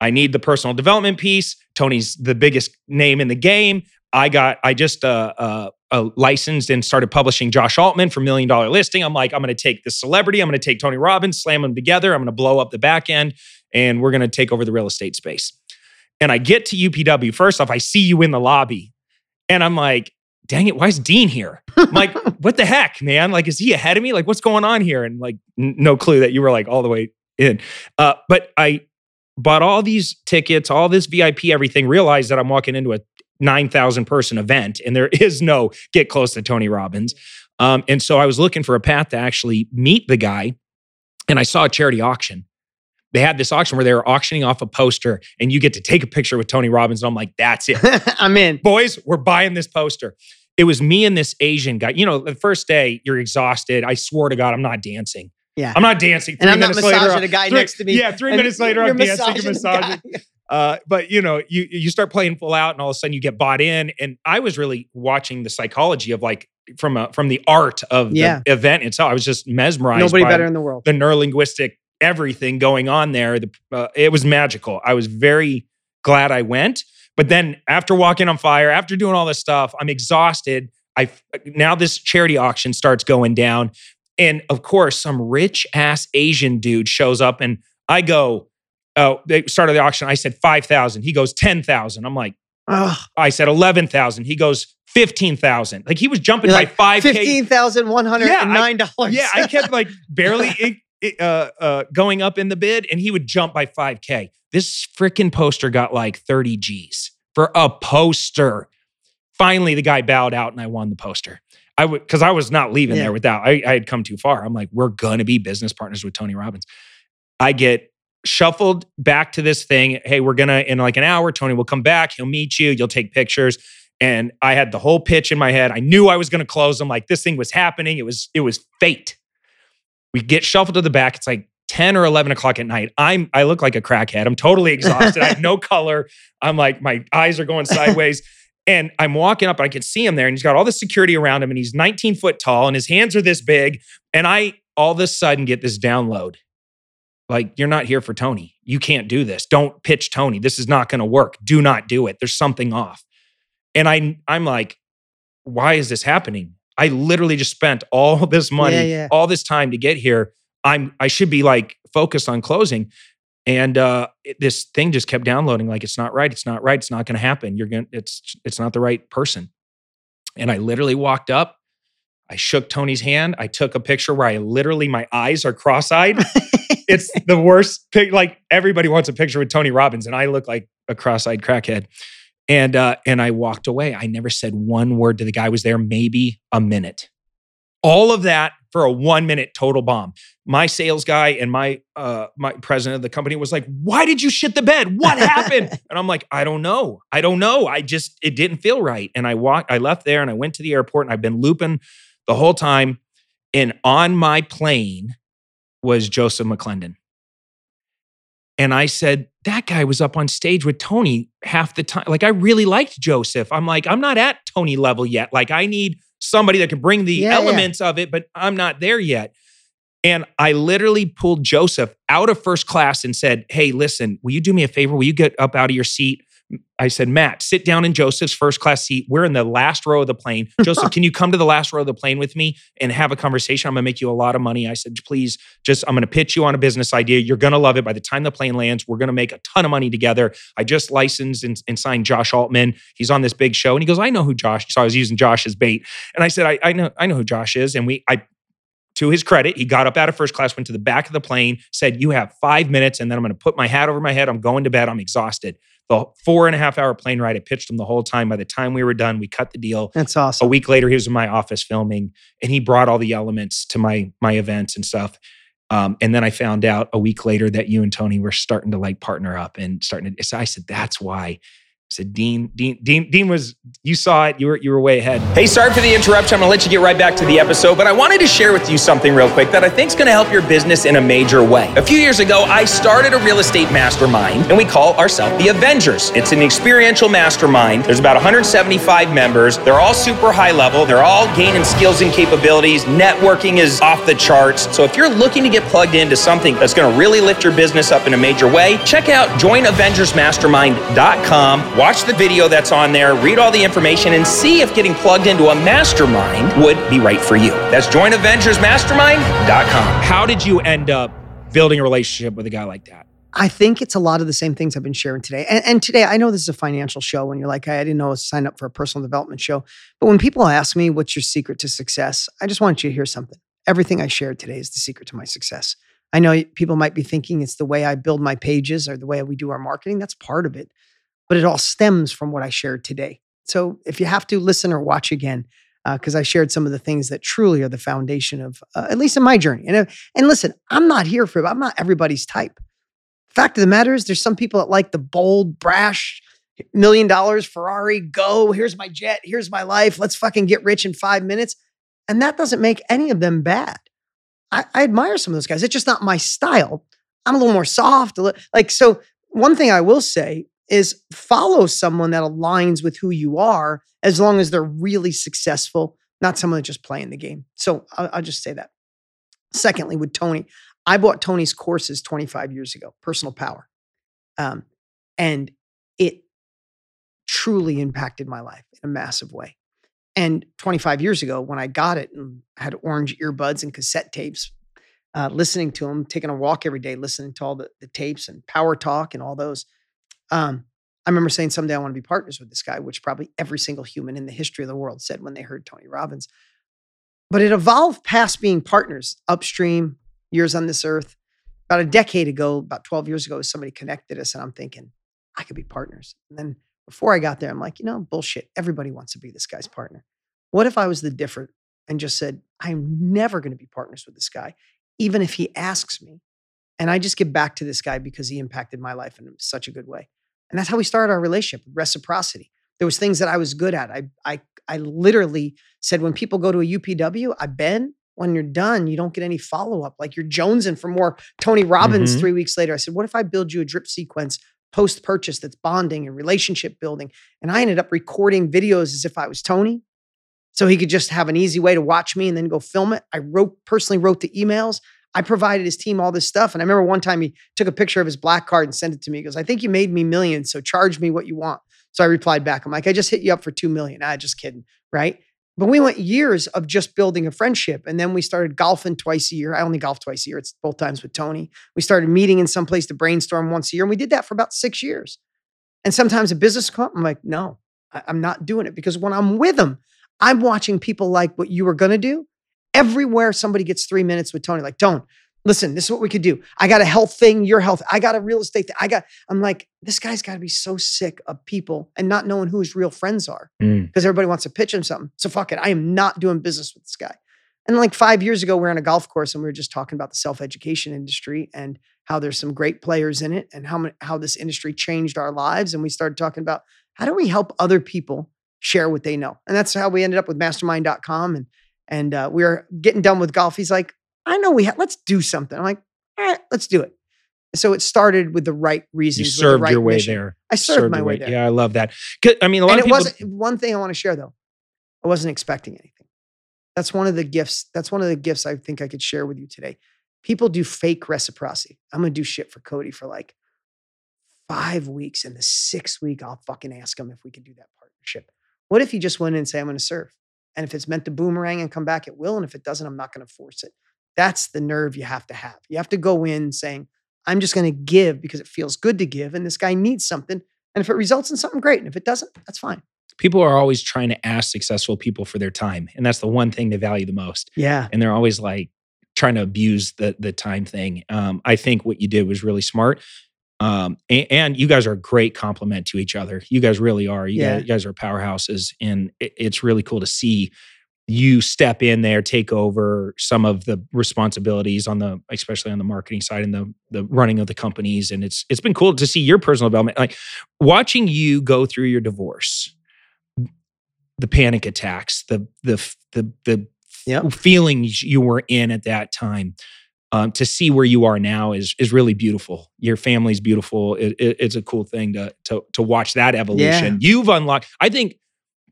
I need the personal development piece. Tony's the biggest name in the game. I got, I just uh, uh, uh, licensed and started publishing Josh Altman for Million Dollar Listing. I'm like, I'm going to take the celebrity, I'm going to take Tony Robbins, slam them together. I'm going to blow up the back end, and we're going to take over the real estate space. And I get to UPW. First off, I see you in the lobby, and I'm like, dang it, why is Dean here? I'm like, what the heck, man? Like, is he ahead of me? Like, what's going on here? And like, n- no clue that you were like all the way in. Uh, but I bought all these tickets, all this VIP, everything, realized that I'm walking into a 9,000 person event and there is no get close to Tony Robbins. Um, and so I was looking for a path to actually meet the guy. And I saw a charity auction. They had this auction where they were auctioning off a poster and you get to take a picture with Tony Robbins. And I'm like, that's it.
I'm in.
Boys, we're buying this poster. It was me and this Asian guy. You know, the first day you're exhausted. I swore to God, I'm not dancing.
Yeah.
I'm not dancing. Three and
I'm not
minutes later,
massaging the guy
three-
next to me.
Yeah, three minutes later, I'm dancing and
massaging
Uh, but you know, you you start playing full out, and all of a sudden you get bought in. And I was really watching the psychology of like from a, from the art of
Yeah.
the event itself. I was just mesmerized.
Nobody
by
better in the world.
the neurolinguistic everything going on there. The, uh, it was magical. I was very glad I went. But then after walking on fire, after doing all this stuff, I'm exhausted. I now this charity auction starts going down, and of course, some rich ass Asian dude shows up, and I go, "Oh, they started the auction." I said five thousand. He goes ten thousand. I'm like,
Ugh.
I said eleven thousand. He goes fifteen thousand. Like he was jumping
You're
by
like,
five.
Fifteen thousand one hundred and nine dollars.
Yeah, I kept like barely uh, uh, going up in the bid, and he would jump by 5K. This freaking poster got like 30 G's for a poster. Finally, the guy bowed out, and I won the poster. I would because I was not leaving
Yeah.
there without. I, I had come too far. I'm like, we're gonna be business partners with Tony Robbins. I get shuffled back to this thing. Hey, we're gonna in like an hour. Tony will come back. He'll meet you. You'll take pictures. And I had the whole pitch in my head. I knew I was going to close them. Like this thing was happening. It was it was fate. We get shuffled to the back. It's like 10 or 11 o'clock at night. I'm I look like a crackhead. I'm totally exhausted. I have no color. I'm like, my eyes are going sideways. And I'm walking up, and I can see him there, and he's got all the security around him, and he's 19 foot tall, and his hands are this big. And I all of a sudden get this download. Like, you're not here for Tony. You can't do this. Don't pitch Tony. This is not going to work. Do not do it. There's something off. And I I'm like, why is this happening? I literally just spent all this money,
Yeah, yeah.
all this time to get here. I'm I should be like focused on closing. And uh it- this thing just kept downloading like it's not right, it's not right, it's not going to happen. You're going to it's it's not the right person. And I literally walked up, I shook Tony's hand, I took a picture where I literally my eyes are cross-eyed. it's the worst pic like everybody wants a picture with Tony Robbins and I look like a cross-eyed crackhead. And uh, and I walked away. I never said one word to the guy. I was there maybe a minute. All of that for a one minute total bomb. My sales guy and my uh, my president of the company was like, "Why did you shit the bed? What happened?" and I'm like, "I don't know. I don't know. I just it didn't feel right." And I walked. I left there and I went to the airport and I've been looping the whole time. And on my plane was Joseph McClendon. And I said, that guy was up on stage with Tony half the time. Like, I really liked Joseph. I'm like, I'm not at Tony level yet. Like, I need somebody that can bring the
Yeah, yeah.
elements of it, but I'm not there yet. And I literally pulled Joseph out of first class and said, Hey, listen, will you do me a favor? Will you get up out of your seat? I said, Matt, sit down in Joseph's first class seat. We're in the last row of the plane. Joseph, can you come to the last row of the plane with me and have a conversation? I'm gonna make you a lot of money. I said, please, just I'm gonna pitch you on a business idea. You're gonna love it. By the time the plane lands, we're gonna make a ton of money together. I just licensed and, and signed Josh Altman. He's on this big show. And he goes, I know who Josh. So I was using Josh as bait. And I said, I, I know, I know who Josh is. And we I to his credit, he got up out of first class, went to the back of the plane, said, You have five minutes, and then I'm going to put my hat over my head. I'm going to bed. I'm exhausted. The four and a half hour plane ride, I pitched him the whole time. By the time we were done, we cut the deal.
That's awesome.
A week later, he was in my office filming, and he brought all the elements to my my events and stuff. Um, and then I found out a week later that you and Tony were starting to like partner up and starting to. So I said, "That's why said Dean, Dean, Dean, Dean was. You saw it. You were you were way ahead. Hey, sorry for the interruption. I'm gonna let you get right back to the episode, but I wanted to share with you something real quick that I think is gonna help your business in a major way. A few years ago, I started a real estate mastermind, and we call ourselves the Avengers. It's an experiential mastermind. There's about 175 members. They're all super high level. They're all gaining skills and capabilities. Networking is off the charts. So if you're looking to get plugged into something that's gonna really lift your business up in a major way, check out joinavengersmastermind.com watch the video that's on there, read all the information, and see if getting plugged into a mastermind would be right for you. That's joinavengersmastermind.com. How did you end up building a relationship with a guy like that?
I think it's a lot of the same things I've been sharing today. And, and today, I know this is a financial show, and you're like, hey, I didn't know I was signed up for a personal development show. But when people ask me, what's your secret to success? I just want you to hear something. Everything I shared today is the secret to my success. I know people might be thinking it's the way I build my pages or the way we do our marketing. That's part of it but it all stems from what I shared today. So if you have to listen or watch again, because uh, I shared some of the things that truly are the foundation of, uh, at least in my journey. And, uh, and listen, I'm not here for, I'm not everybody's type. Fact of the matter is, there's some people that like the bold, brash, million dollars Ferrari, go, here's my jet, here's my life, let's fucking get rich in five minutes. And that doesn't make any of them bad. I, I admire some of those guys. It's just not my style. I'm a little more soft. Like, so one thing I will say is follow someone that aligns with who you are as long as they're really successful, not someone that's just playing the game. So I'll, I'll just say that. Secondly, with Tony, I bought Tony's courses 25 years ago, Personal Power. Um, and it truly impacted my life in a massive way. And 25 years ago, when I got it and had orange earbuds and cassette tapes, uh, listening to them, taking a walk every day, listening to all the, the tapes and power talk and all those, um, I remember saying someday I want to be partners with this guy, which probably every single human in the history of the world said when they heard Tony Robbins. But it evolved past being partners upstream, years on this earth. About a decade ago, about 12 years ago, somebody connected us, and I'm thinking, I could be partners. And then before I got there, I'm like, you know, bullshit. Everybody wants to be this guy's partner. What if I was the different and just said, I'm never going to be partners with this guy, even if he asks me? And I just get back to this guy because he impacted my life in such a good way. And that's how we started our relationship, reciprocity. There was things that I was good at. I I I literally said when people go to a UPW, I've been when you're done, you don't get any follow up. Like you're jonesing for more Tony Robbins
Mhm.
three weeks later. I said, what if I build you a drip sequence post purchase that's bonding and relationship building? And I ended up recording videos as if I was Tony. So he could just have an easy way to watch me and then go film it. I wrote personally wrote the emails. I provided his team all this stuff. And I remember one time he took a picture of his black card and sent it to me. He goes, I think you made me millions, so charge me what you want. So I replied back, I'm like, I just hit you up for two million. Ah, just kidding. Right. But we went years of just building a friendship. And then we started golfing twice a year. I only golf twice a year. It's both times with Tony. We started meeting in some place to brainstorm once a year. And we did that for about six years. And sometimes a business come I'm like, no, I- I'm not doing it because when I'm with them, I'm watching people like what you were going to do. Everywhere somebody gets three minutes with Tony, like, don't listen, this is what we could do. I got a health thing, your health. I got a real estate thing. I got, I'm like, this guy's got to be so sick of people and not knowing who his real friends are
Mm.
because everybody wants to pitch him something. So fuck it. I am not doing business with this guy. And like five years ago, we are on a golf course and we were just talking about the self education industry and how there's some great players in it and how, many, how this industry changed our lives. And we started talking about how do we help other people share what they know. And that's how we ended up with mastermind.com. And, and uh, we were getting done with golf. He's like, I know we have, let's do something. I'm like, all right, let's do it. So it started with the right
You
reasons. the
served
right
your way
mission.
there.
I served, my
your
way there.
Yeah, I love that. I mean, a lot
And
of
it
people.
wasn't one thing I want to share though. I wasn't expecting anything. That's one of the gifts. That's one of the gifts I think I could share with you today. People do fake reciprocity. I'm gonna do shit for Cody for like five weeks, and the sixth week I'll fucking ask him if we could do that partnership. What if you just went in and say I'm gonna serve, and if it's meant to boomerang and come back, it will, and if it doesn't, I'm not gonna force it. That's the nerve you have to have. You have to go in saying I'm just gonna give because it feels good to give, and this guy needs something. And if it results in something great, and if it doesn't, that's fine.
people are always trying to ask successful people for their time, and that's the one thing they value the most.
Yeah.
and they're always like trying to abuse the the time thing. Um, I think what you did was really smart. Um, and, and you guys are a great complement to each other. You guys really are. You,
Yeah.
guys, you guys are powerhouses, and it, it's really cool to see you step in there, take over some of the responsibilities on the, especially on the marketing side and the the running of the companies. And it's it's been cool to see your personal development. Like watching you go through your divorce, the panic attacks, the the the the
Yep.
feelings you were in at that time. Um, to see where you are now is is really beautiful. Your family's beautiful. It, it- it's a cool thing to to to watch that evolution. You've unlocked. I think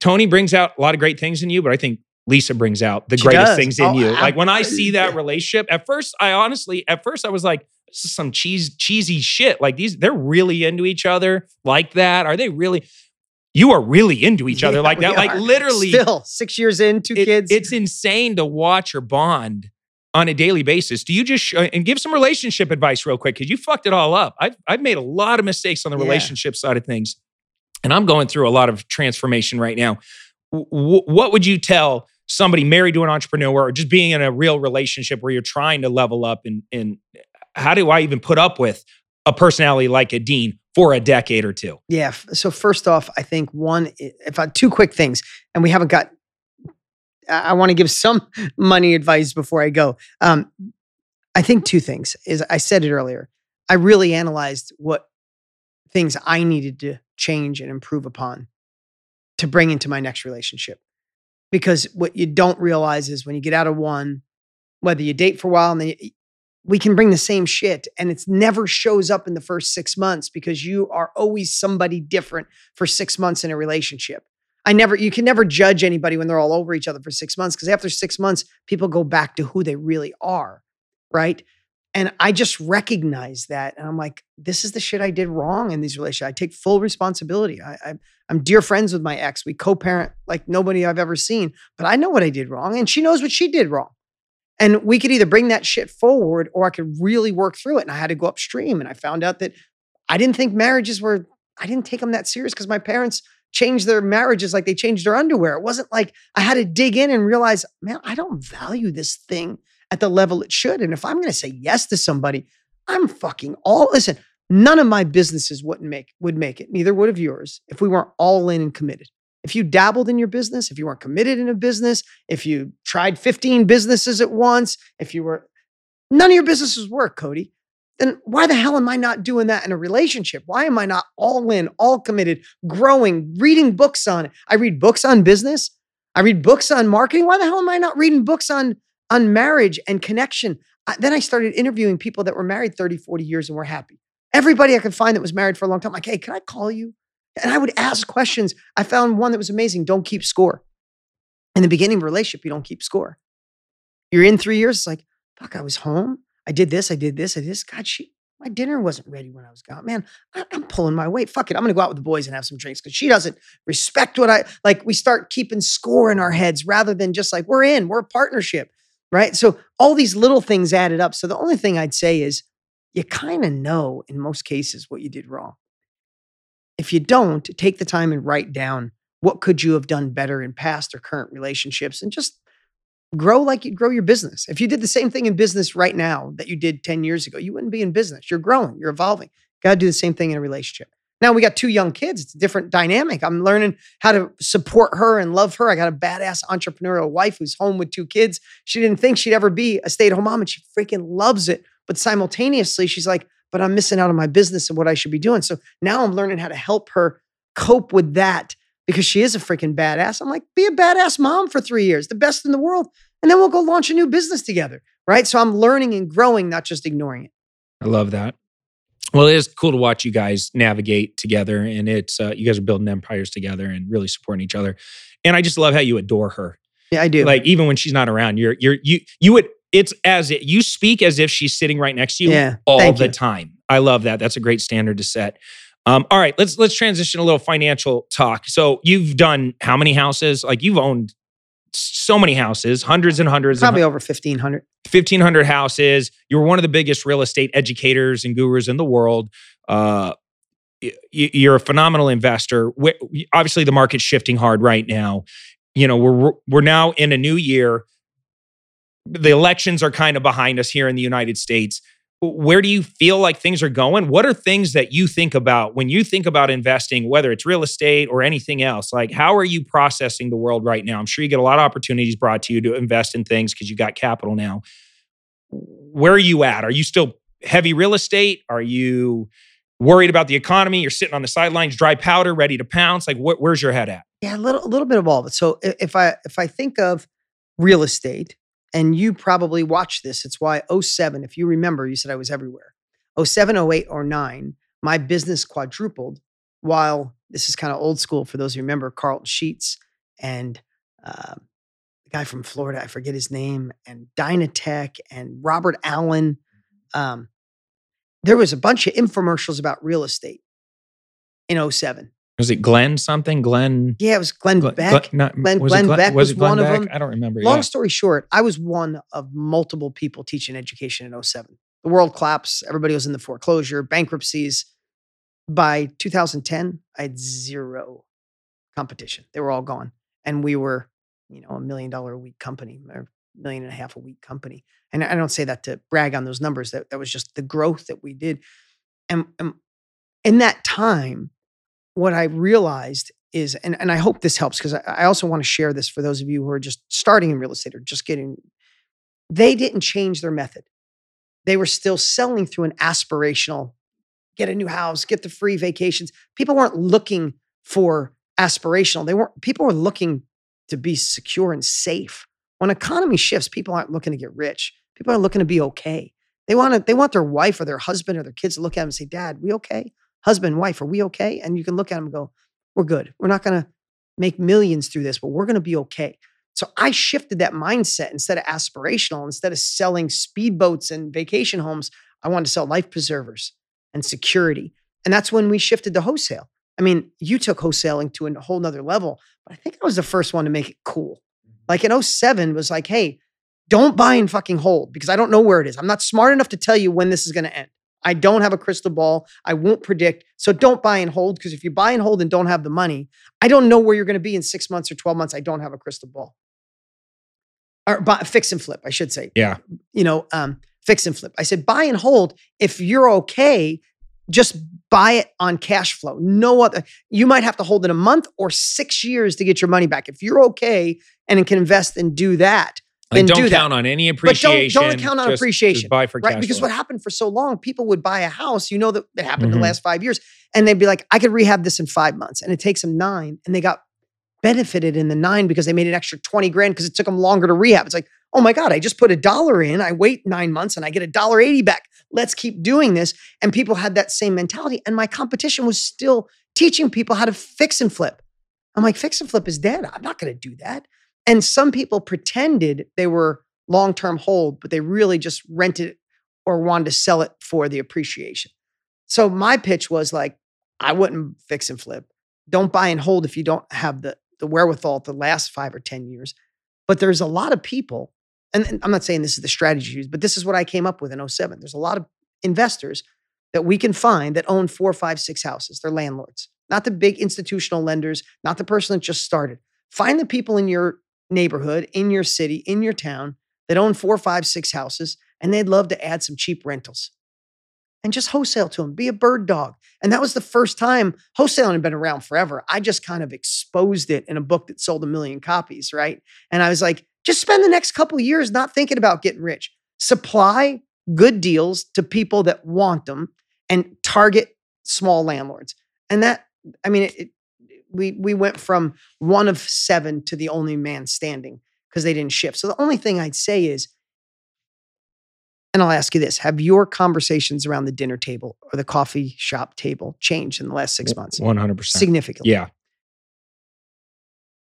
Tony brings out a lot of great things in you, but I think Lisa brings out the
She
greatest
does.
things in
Oh,
you. Like when I
I-
see that
yeah.
relationship, at first, I honestly, at first, I was like, "This is some cheese cheesy shit." Like these, they're really into each other like that. Are they really? You are really into each other
Yeah,
like that. Like
are.
literally,
Still six years in, two
it-
kids.
It's insane to watch your bond on a daily basis. Do you just sh- and give some relationship advice real quick because you fucked it all up. I've I've made a lot of mistakes on the
Yeah.
relationship side of things, and I'm going through a lot of transformation right now. W- what would you tell somebody married to an entrepreneur or just being in a real relationship where you're trying to level up and and how do I even put up with a personality like a Dean for a decade or two?
Yeah. So first off, I think one, if I two quick things, and we haven't got. I want to give some money advice before I go. Um, I think two things is I said it earlier. I really analyzed what things I needed to change and improve upon to bring into my next relationship. Because what you don't realize is when you get out of one, whether you date for a while and then you, we can bring the same shit and it's never shows up in the first six months because you are always somebody different for six months in a relationship. I never, you can never judge anybody when they're all over each other for six months because after six months, people go back to who they really are. Right. And I just recognize that. And I'm like, this is the shit I did wrong in these relationships. I take full responsibility. I, I, I'm dear friends with my ex. We co parent like nobody I've ever seen, but I know what I did wrong. And she knows what she did wrong. And we could either bring that shit forward or I could really work through it. And I had to go upstream. And I found out that I didn't think marriages were, I didn't take them that serious because my parents changed their marriages like they changed their underwear. It wasn't like I had to dig in and realize, man, I don't value this thing at the level it should. And if I'm going to say yes to somebody, I'm fucking all, listen, none of my businesses wouldn't make, would make it. Neither would of yours if we weren't all in and committed. If you dabbled in your business, if you weren't committed in a business, if you tried 15 businesses at once, if you were, none of your businesses work, Cody. Then why the hell am I not doing that in a relationship? Why am I not all in, all committed, growing, reading books on it? I read books on business. I read books on marketing. Why the hell am I not reading books on, on marriage and connection? I, then I started interviewing people that were married 30, 40 years and were happy. Everybody I could find that was married for a long time, like, hey, can I call you? And I would ask questions. I found one that was amazing. Don't keep score. In the beginning relationship, you don't keep score. You're in three years, it's like, fuck, I was home. I did this, I did this, I did this. God, she, my dinner wasn't ready when I was gone. Man, I, am pulling my weight. Fuck it. I'm gonna go out with the boys and have some drinks because she doesn't respect what I like. We start keeping score in our heads rather than just like, we're in, we're a partnership. Right. So all these little things added up. So the only thing I'd say is you kind of know in most cases what you did wrong. If you don't, take the time and write down what could you have done better in past or current relationships and just grow like you'd grow your business. If you did the hmm. same thing in business right now that you did 10 years ago, you wouldn't be in business. You're growing, you're evolving. Got to do the same thing in a relationship. Now we got two young kids. It's a different dynamic. I'm learning how to support her and love her. I got a badass entrepreneurial wife who's home with two kids. She didn't think she'd ever be a stay at home mom and she freaking loves it. But simultaneously, she's like, but I'm missing out on my business and what I should be doing. So now I'm learning how to help her cope with that because she is a freaking badass. I'm like, be a badass mom for three years, the best in the world. And then we'll go launch a new business together. Right. So I'm learning and growing, not just ignoring it.
I love that. Well, it is cool to watch you guys navigate together, and it's uh, you guys are building empires together and really supporting each other. And I just love how you adore her.
Yeah, I do.
Like even when she's not around, you're you're you you would. It's as it you speak as if she's sitting right next to you
Yeah,
all the
you.
time. I love that. That's a great standard to set. Um, all right, let's let's transition a little financial talk. So you've done how many houses? Like you've owned so many houses, hundreds and hundreds,
Probably
and
over 1,500.
1,500 houses. You're one of the biggest real estate educators and gurus in the world. Uh, you're a phenomenal investor. Obviously, the market's shifting hard right now. You know, we're we're now in a new year. The elections are kind of behind us here in the United States. Where do you feel like things are going? What are things that you think about when you think about investing, whether it's real estate or anything else? Like, how are you processing the world right now? I'm sure you get a lot of opportunities brought to you to invest in things because you got capital now. Where are you at? Are you still heavy real estate? Are you worried about the economy? You're sitting on the sidelines, dry powder, ready to pounce. Like, wh- where's your head at?
Yeah, a little, a little bit of all of it. So if I if I think of real estate, and you probably watched this, it's why 07, if you remember, you said I was everywhere. 07, 08, or 9, my business quadrupled while this is kind of old school for those who remember Carleton Sheets and uh, the guy from Florida, I forget his name, and Dynatech and Robert Allen. Um, there was a bunch of infomercials about real estate in 07.
Was it Glenn something? Glenn?
Yeah, it was Glenn,
Glenn,
Beck.
Glenn- not-
Glenn-
was it
Glenn Beck was
Glenn
one of them.
I don't remember.
Long
yeah.
story short, I was one of multiple people teaching education in 07. The world collapsed. Everybody was in the foreclosure, bankruptcies. By 2010, I had zero competition. They were all gone. And we were, you know, a million dollar a week company or million and a half a week company. And I don't say that to brag on those numbers. That, that was just the growth that we did. And, and in that time, what I realized is, and, and I hope this helps because I, I also want to share this for those of you who are just starting in real estate or just getting, they didn't change their method. They were still selling through an aspirational get a new house, get the free vacations. People weren't looking for aspirational. They weren't, people were looking to be secure and safe. When economy shifts, people aren't looking to get rich. People are looking to be okay. They want to, they want their wife or their husband or their kids to look at them and say, Dad, we okay? Husband, wife, are we okay? And you can look at them and go, We're good. We're not gonna make millions through this, but we're gonna be okay. So I shifted that mindset instead of aspirational, instead of selling speedboats and vacation homes, I wanted to sell life preservers and security. And that's when we shifted to wholesale. I mean, you took wholesaling to a whole nother level, but I think I was the first one to make it cool. Mm-hmm. Like in 07 was like, hey, don't buy and fucking hold because I don't know where it is. I'm not smart enough to tell you when this is going to end. I don't have a crystal ball. I won't predict. So don't buy and hold because if you buy and hold and don't have the money, I don't know where you're going to be in six months or 12 months. I don't have a crystal ball. Or buy, fix and flip, I should say.
Yeah.
You know, um, fix and flip. I said buy and hold. If you're okay, just buy it on cash flow. No other. You might have to hold it a month or six years to get your money back. If you're okay and can invest and do that, Then
don't
do that.
count on any appreciation.
But don't- don't count on
just-
appreciation,
Just buy for
right? Because
flow.
what happened for so long, people would buy a house. You know that it happened
Mhm.
the last five years, and they'd be like, "I could rehab this in five months," and it takes them nine, and they got benefited in the nine because they made an extra twenty grand because it took them longer to rehab. It's like, oh my god, I just put a dollar in, I wait nine months, and I get a dollar eighty back. Let's keep doing this. And people had that same mentality, and my competition was still teaching people how to fix and flip. I'm like, fix and flip is dead. I'm not going to do that. And some people pretended they were long term hold, but they really just rented or wanted to sell it for the appreciation. So my pitch was like, I wouldn't fix and flip. Don't buy and hold if you don't have the, the wherewithal to last five or 10 years. But there's a lot of people, and, and I'm not saying this is the strategy used, but this is what I came up with in 07. There's a lot of investors that we can find that own four, five, six houses. They're landlords, not the big institutional lenders, not the person that just started. Find the people in your neighborhood, in your city, in your town that own four, five, six houses, and they'd love to add some cheap rentals and just wholesale to them. Be a bird dog. And that was the first time wholesaling had been around forever. I just kind of exposed it in a book that sold a million copies, right? And I was like, just spend the next couple years not thinking about getting rich. Supply good deals to people that want them and target small landlords. And that, I mean, it, we we went from one of seven to the only man standing because they didn't shift. So the only thing I'd say is, and I'll ask you this: Have your conversations around the dinner table or the coffee shop table changed in the last six months?
One hundred percent.
Significantly.
Yeah.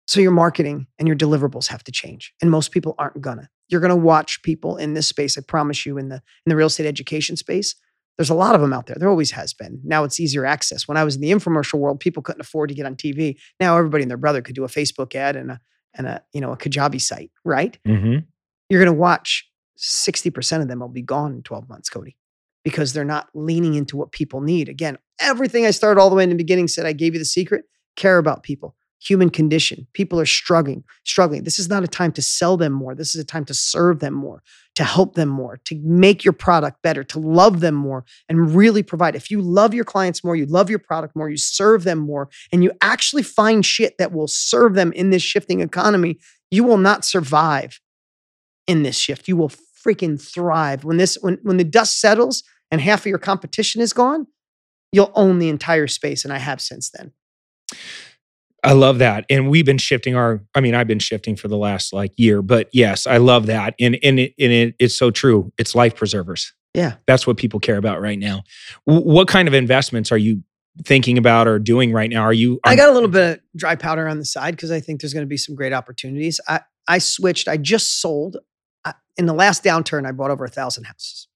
So your marketing and your deliverables have to change. And most people aren't gonna. You're gonna watch people in this space, I promise you, in the in the real estate education space. There's a lot of them out there. There always has been. Now it's easier access. When I was in the infomercial world, people couldn't afford to get on TV. Now everybody and their brother could do a Facebook ad and a and a you know a Kajabi site, right?
Mm-hmm.
You're gonna watch 60% of them will be gone in 12 months, Cody, because they're not leaning into what people need. Again, everything I started all the way in the beginning said I gave you the secret, care about people. Human condition. People are struggling, struggling. This is not a time to sell them more. This is a time to serve them more, to help them more, to make your product better, to love them more and really provide. If you love your clients more, you love your product more, you serve them more, and you actually find shit that will serve them in this shifting economy, you will not survive in this shift. You will freaking thrive. When this when when the dust settles and half of your competition is gone, you'll own the entire space and I have since then.
I love that. And we've been shifting our, I mean, I've been shifting for the last like year, but yes, I love that. And, and, it, and it, it's so true. It's life preservers.
Yeah.
That's what people care about right now. W- what kind of investments are you thinking about or doing right now? Are you?
I got a little bit of dry powder on the side because I think there's going to be some great opportunities. I, I switched, I just sold. I, in the last downturn, I bought over a thousand houses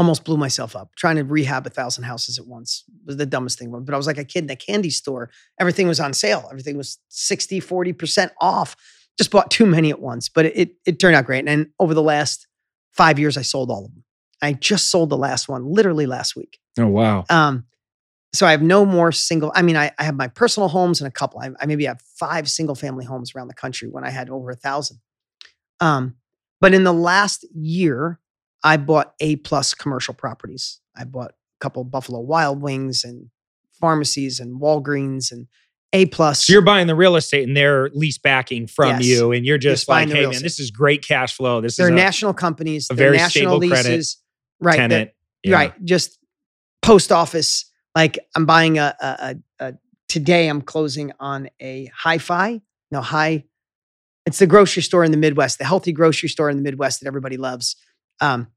almost blew myself up trying to rehab a thousand houses at once it was the dumbest thing but i was like a kid in a candy store everything was on sale everything was 60 40% off just bought too many at once but it, it, it turned out great and over the last five years i sold all of them. I just sold the last one literally last week.
Oh wow.
Um, so i have no more single i mean i, I have my personal homes and a couple I, I maybe have five single family homes around the country when i had over a thousand. Um, but in the last year I bought A plus commercial properties. I bought a couple Buffalo Wild Wings and pharmacies and Walgreens and A plus.
So you're buying the real estate and they're lease backing from
Yes.
you, and you're just,
Just buying
like,
the
hey man,
estate.
this is great cash flow. This
they're
is a
national companies.
a
they're
very
national
stable credit
leases. Right.
tenant. Yeah.
Right. Just post office. Like I'm buying a, a, a, a today I'm closing on a Hy-Vee. No, high. It's the grocery store in the Midwest, the healthy grocery store in the Midwest that everybody loves. Um,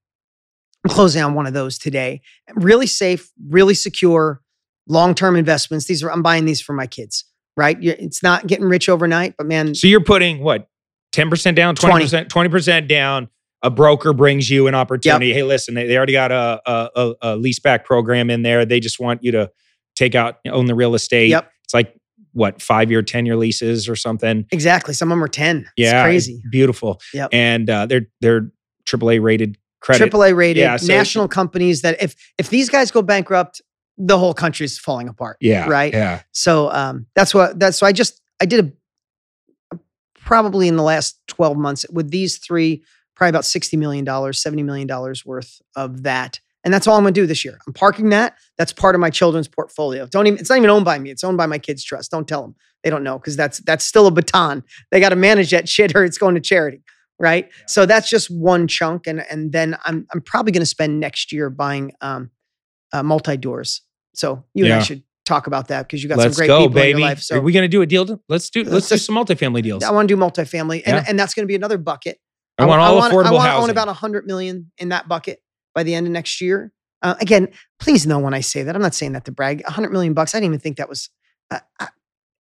I'm closing on one of those today. Really safe, really secure, long-term investments. These are I'm buying these for my kids. Right. you it's not getting rich overnight, but man,
So you're putting what, 10% down, 20%, 20% down. A broker brings you an opportunity. Hey, listen, they, they already got a, a, a, a lease back program in there. They just want you to take out, own the real estate.
Yep.
It's like what, five year, 10 year leases or something.
exactly. Some of them are 10.
Yeah.
It's crazy.
Beautiful.
Yep.
And uh, they're, they're AAA rated credit.
AAA rated
Yeah, so-
national companies that if if these guys go bankrupt, the whole country's falling apart.
yeah.
Right.
Yeah.
So um, that's what that's so I just I did a probably in the last 12 months with these three, probably about 60 million dollars, 70 million dollars worth of that. And that's all I'm gonna do this year. I'm parking that. That's part of my children's portfolio. Don't even it's not even owned by me. It's owned by my kids' trust. Don't tell them. They don't know because that's that's still a baton. They got to manage that shit or it's going to charity. Right. So that's just one chunk. And and then I'm I'm probably gonna spend next year buying um uh, multi doors. So you and I should talk about that because you got
Let's
some great
go,
people in your life. So
Are we going to do a deal? Let's do, let's,
Let's
do some multifamily deals.
I want to do multifamily, and,
Yeah.
and that's going to be another bucket.
I want all
I
affordable
I want to
housing.
own about a hundred million in that bucket by the end of next year. Uh, again, please know when I say that, I'm not saying that to brag. A hundred million bucks. I didn't even think that was. Uh,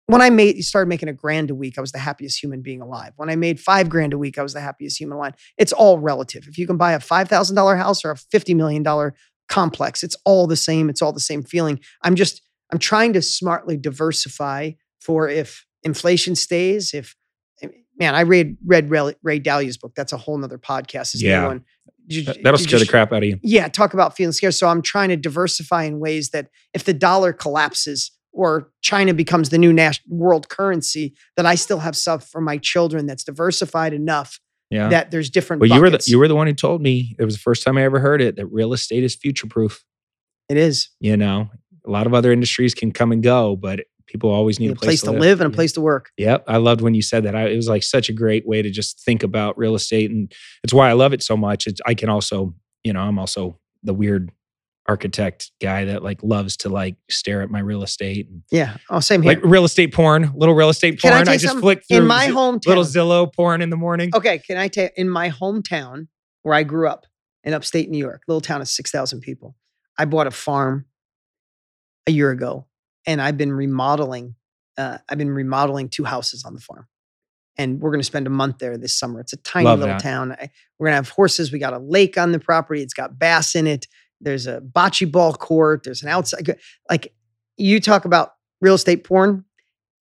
when I made started making a grand a week, I was the happiest human being alive. When I made five grand a week, I was the happiest human alive. It's all relative. If you can buy a five thousand dollar house or a fifty million dollar complex, it's all the same. It's all the same feeling. I'm just I'm trying to smartly diversify for if inflation stays, if man, I read read Ray, Ray Dalio's book. That's a whole nother podcast. New
Yeah.
one. You-
That'll scare
you
the crap out of you.
Yeah, talk about feeling scared. So I'm trying to diversify in ways that if the dollar collapses or China becomes the new national world currency, that I mm-hmm. still have stuff for my children that's diversified enough
Yeah.
that there's different.
well, you were the you were the one who told me it was the first time I ever heard it that real estate is future proof.
It is
You know, a lot of other industries can come and go, but people always need
a place to live and a place to work.
Yep, I loved when you said that. I, it was like such a great way to just think about real estate, and it's why I love it so much. It's, I can also, you know, I'm also the weird architect guy that like loves to like stare at my real estate,
Yeah. Oh, same here.
like real estate porn, little real estate
Can I
porn.
tell
I, just flick through
in my
Zi-
hometown,
little Zillow porn in the morning.
Okay, can I tell you, in my hometown where I grew up in upstate New York, little town of 6,000 people, I bought a farm a year ago and I've been remodeling. Uh, I've been remodeling two houses on the farm. And we're going to spend a month there this summer. It's a tiny
Love
little
that.
town. I- we're going to have horses. We got a lake on the property. It's got bass in it. There's a bocce ball court. There's an outside. Like you talk about real estate porn.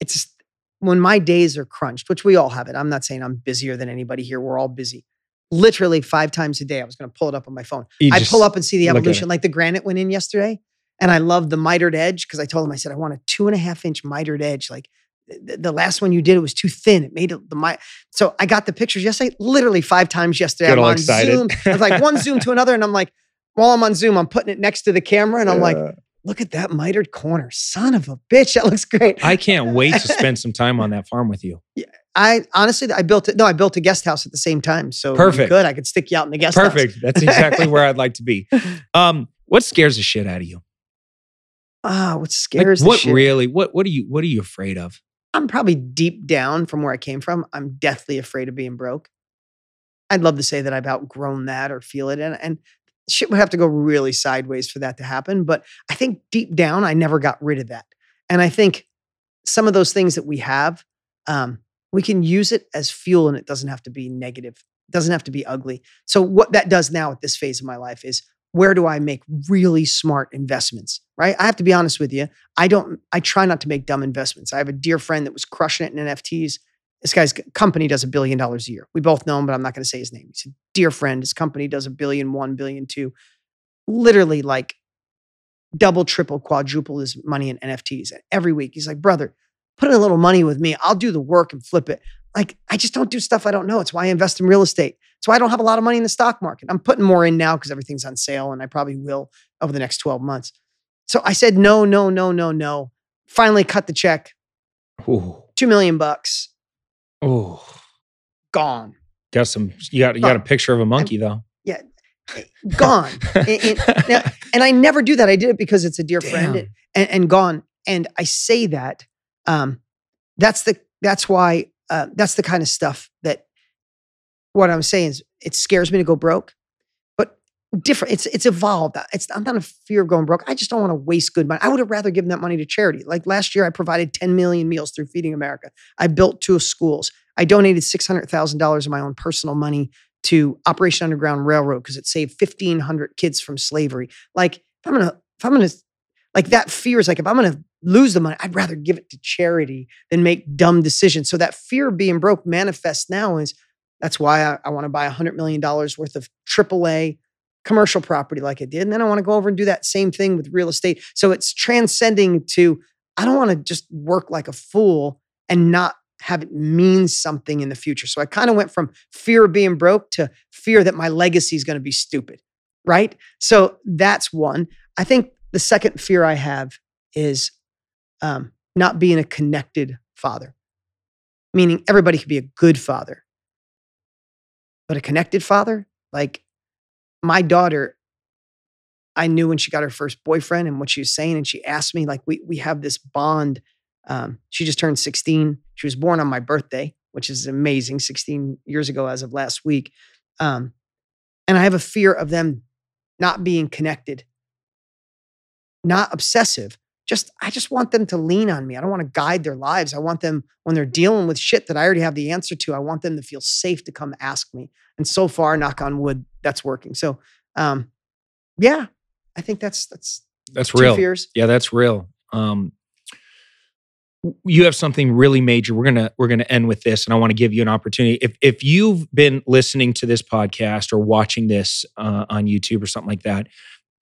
It's when my days are crunched, which we all have it. I'm not saying I'm busier than anybody here. We're all busy. Literally five times a day, I was going to pull it up on my phone.
You
I pull up and see the evolution. Like the granite went in yesterday, and I love the mitered edge because I told him I said I want a two and a half inch mitered edge. Like the, last one you did it was too thin. It made it the my. So I got the pictures yesterday, literally five times yesterday. I'm on
excited.
Zoom. I was like one Zoom to another, and I'm like, while I'm on Zoom, I'm putting it next to the camera, and I'm like,
Uh,
look at that mitered corner, son of a bitch, that looks great.
I can't wait to spend some time on that farm with you.
I honestly, I built it. No, I built a guest house at the same time. So
Perfect.
good. I could stick you out in the guest house.
Perfect. That's exactly where I'd like to be. Um, what scares the shit out of you?
Ah, what
Like,
scares the
what
shit?
really? What What are you What are you afraid of?
I'm probably deep down from where I came from. I'm deathly afraid of being broke. I'd love to say that I've outgrown that or feel it, and and shit would have to go really sideways for that to happen. But I think deep down, I never got rid of that, and I think some of those things that we have, um, we can use it as fuel, and it doesn't have to be negative. It doesn't have to be ugly. So what that does now at this phase of my life is where do I make really smart investments? Right. I have to be honest with you. I don't, I try not to make dumb investments. I have a dear friend that was crushing it in NFTs. This guy's company does a billion dollars a year. We both know him, but I'm not going to say his name. He's a dear friend. His company does a billion, one billion, two. Literally like double, triple, quadruple his money in NFTs. And every week he's like, brother, put in a little money with me. I'll do the work and flip it. Like, I just don't do stuff I don't know. It's why I invest in real estate. It's why I don't have a lot of money in the stock market. I'm putting more in now because everything's on sale and I probably will over the next 12 months. So I said, no, no, no, no, no. Finally cut the check,
Ooh,
two million bucks,
ooh.
gone,
Got some. You got. You got a picture of a monkey though.
Yeah, gone. and, and- now- and I never do that. I did it because it's a dear friend and, and gone. And I say that um, that's the that's why uh, that's the kind of stuff that what I'm saying is it scares me to go broke, different. It's it's evolved. Uh, it's I'm not a fear of going broke. I just don't want to waste good money. I would have rather given that money to charity. Like last year, I provided 10 million meals through Feeding America. I built two schools. I donated six hundred thousand dollars of my own personal money to Operation Underground Railroad because it saved 1,500 kids from slavery. Like if I'm gonna if I'm gonna like that fear is like if I'm gonna lose the money, I'd rather give it to charity than make dumb decisions. So that fear of being broke manifests now is that's why I, I want to buy $100 million worth of AAA commercial property like I did. And then I want to go over and do that same thing with real estate. So it's transcending to, I don't want to just work like a fool and not have it mean something in the future. So I kind of went from fear of being broke to fear that my legacy is going to be stupid. Right. So that's one. I think the second fear I have is um, not being a connected father, meaning everybody could be a good father, but a connected father, like my daughter, I knew when she got her first boyfriend and what she was saying, and she asked me, like, we we have this bond. Um, she just turned 16. She was born on my birthday, which is amazing, 16 years ago as of last week. Um, and I have a fear of them not being connected, not obsessive. Just I just want them to lean on me. I don't want to guide their lives. I want them when they're dealing with shit that I already have the answer to. I want them to feel safe to come ask me. And so far, knock on wood, that's working. So, um, yeah, I think that's that's
That's real.
fears.
Yeah, that's real. Um, you have something really major. We're gonna we're gonna end with this, and I want to give you an opportunity. If if you've been listening to this podcast or watching this uh, on YouTube or something like that,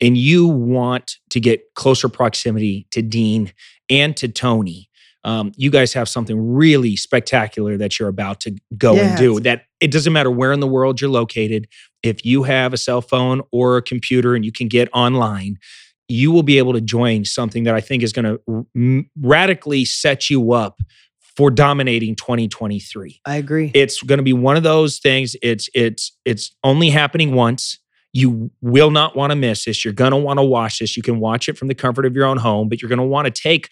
and you want to get closer proximity to Dean and to Tony, um, you guys have something really spectacular that you're about to go and do. That it doesn't matter where in the world you're located. If you have a cell phone or a computer and you can get online, you will be able to join something that I think is going to radically set you up for dominating 2023.
I agree.
It's going to be one of those things. It's it's it's only happening once. You will not want to miss this. You're going to want to watch this. You can watch it from the comfort of your own home, but you're going to want to take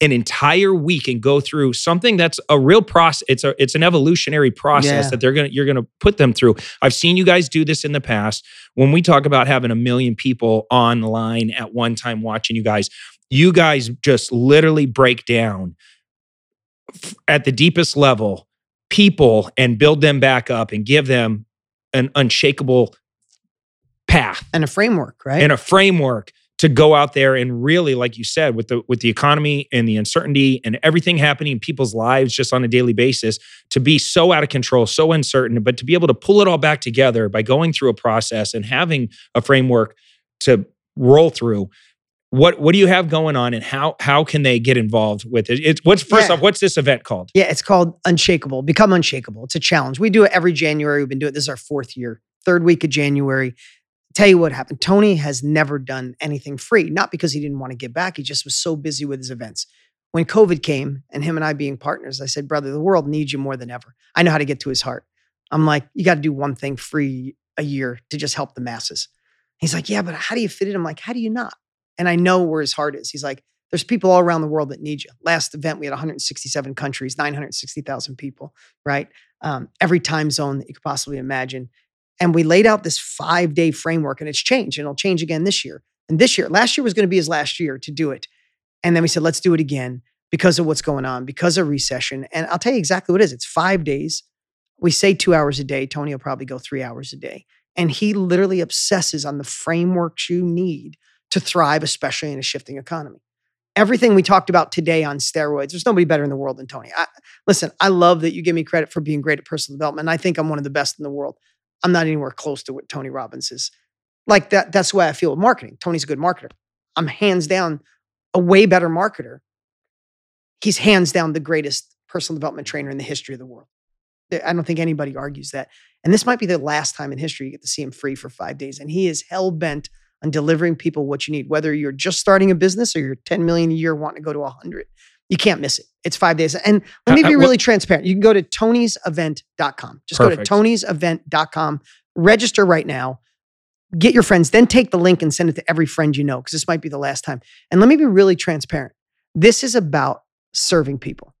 an entire week and go through something that's a real process. It's a it's an evolutionary process
Yeah.
that they're gonna you're gonna put them through. I've seen you guys do this in the past. When we talk about having a million people online at one time watching you guys, you guys just literally break down at the deepest level people and build them back up and give them an unshakable path
and a framework, right?
and a framework to go out there and really like you said with the with the economy and the uncertainty and everything happening in people's lives just on a daily basis to be so out of control so uncertain but to be able to pull it all back together by going through a process and having a framework to roll through what what do you have going on, and how how can they get involved with it? It's what's first
Yeah.
off, what's this event called?
Yeah, it's called Unshakable. Become Unshakable. It's a challenge. We do it every January. We've been doing it. This is our fourth year, third week of January. Tell you what happened. Tony has never done anything free, not because he didn't want to give back. He just was so busy with his events. When COVID came and him and I being partners, I said, brother, the world needs you more than ever. I know how to get to his heart. I'm like, you got to do one thing free a year to just help the masses. He's like, yeah, but how do you fit it? I'm like, how do you not? And I know where his heart is. He's like, there's people all around the world that need you. Last event, we had 167 countries, 960,000 people, right? Um, every time zone that you could possibly imagine. And we laid out this five day framework, and it's changed, and it'll change again this year. And this year, last year was going to be his last year to do it. And then we said, let's do it again because of what's going on, because of recession. And I'll tell you exactly what it is it's five days. We say two hours a day. Tony will probably go three hours a day. And he literally obsesses on the frameworks you need to thrive, especially in a shifting economy. Everything we talked about today on steroids, there's nobody better in the world than Tony. I, listen, I love that you give me credit for being great at personal development. I think I'm one of the best in the world. I'm not anywhere close to what Tony Robbins is. Like that, that's the way I feel with marketing. Tony's a good marketer. I'm hands down a way better marketer. He's hands down the greatest personal development trainer in the history of the world. I don't think anybody argues that. And this might be the last time in history you get to see him free for five days. And he is hell bent on delivering people what you need, whether you're just starting a business or you're 10 million a year wanting to go to 100. You can't miss it. It's five days. And let me be really transparent. You can go to tonysevent.com. Just
Perfect.
go to tonysevent.com, register right now, get your friends, then take the link and send it to every friend you know, because this might be the last time. And let me be really transparent. This is about serving people.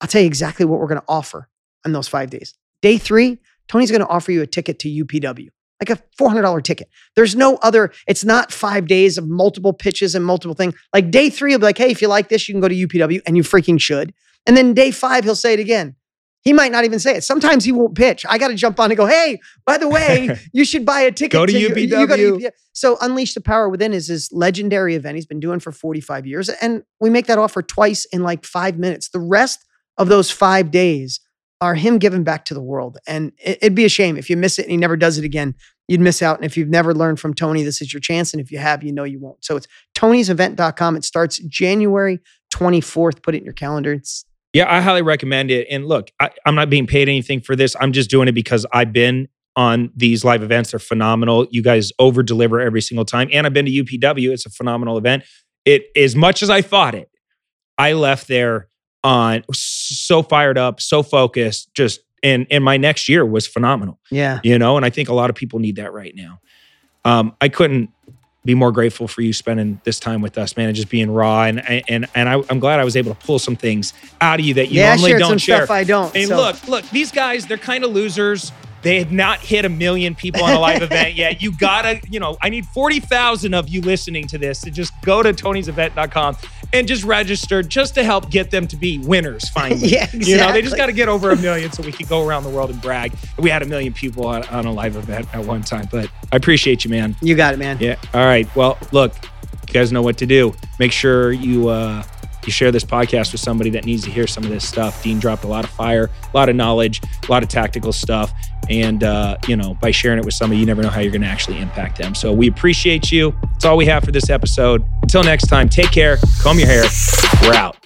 I'll tell you exactly what we're going to offer on those five days. Day three, Tony's going to offer you a ticket to UPW, like a $400 ticket. There's no other, it's not five days of multiple pitches and multiple things. Like day three, he'll be like, hey, if you like this, you can go to UPW, and you freaking should. And then day five, he'll say it again. He might not even say it. Sometimes he won't pitch. I got to jump on and go, hey, by the way, you should buy a ticket.
Go to
you- you go
UPW.
UPW. So Unleash the Power Within is this legendary event he's been doing for 45 years. And we make that offer twice in like five minutes. The rest of those five days are him giving back to the world. And it- it'd be a shame if you miss it and he never does it again. You'd miss out. And if you've never learned from Tony, this is your chance. And if you have, you know you won't. So it's tonysevent.com. It starts January 24th. Put it in your calendar. It's
Yeah, I highly recommend it. And look, I, I'm not being paid anything for this. I'm just doing it because I've been on these live events. They're phenomenal. You guys over deliver every single time. And I've been to UPW. It's a phenomenal event. It as much as I thought it, I left there on so fired up, so focused, just and and my next year was phenomenal.
yeah.
You know, and I think a lot of people need that right now. Um, I couldn't be more grateful for you spending this time with us, man, and just being raw. And and and I, I'm glad I was able to pull some things out of you that you
yeah, I
normally
shared
don't
some
share.
stuff I don't.
And
so-
look, look, these guys, they're kind of losers. They have not hit a million people on a live event yet. You gotta, you know, I need 40,000 of you listening to this to just go to tonysevent.com and just registered just to help get them to be winners finally.
Yeah,
You know, they just got to get over a million so we can go around the world and brag. We had a million people on, on a live event at one time, but I appreciate you, man.
you got it, man.
Yeah. All right. Well, look, you guys know what to do. Make sure you uh, you share this podcast with somebody that needs to hear some of this stuff. Dean dropped a lot of fire, a lot of knowledge, a lot of tactical stuff, and uh, you know, by sharing it with somebody, you never know how you're going to actually impact them. So we appreciate you. That's all we have for this episode. Until next time, take care, comb your hair. We're out.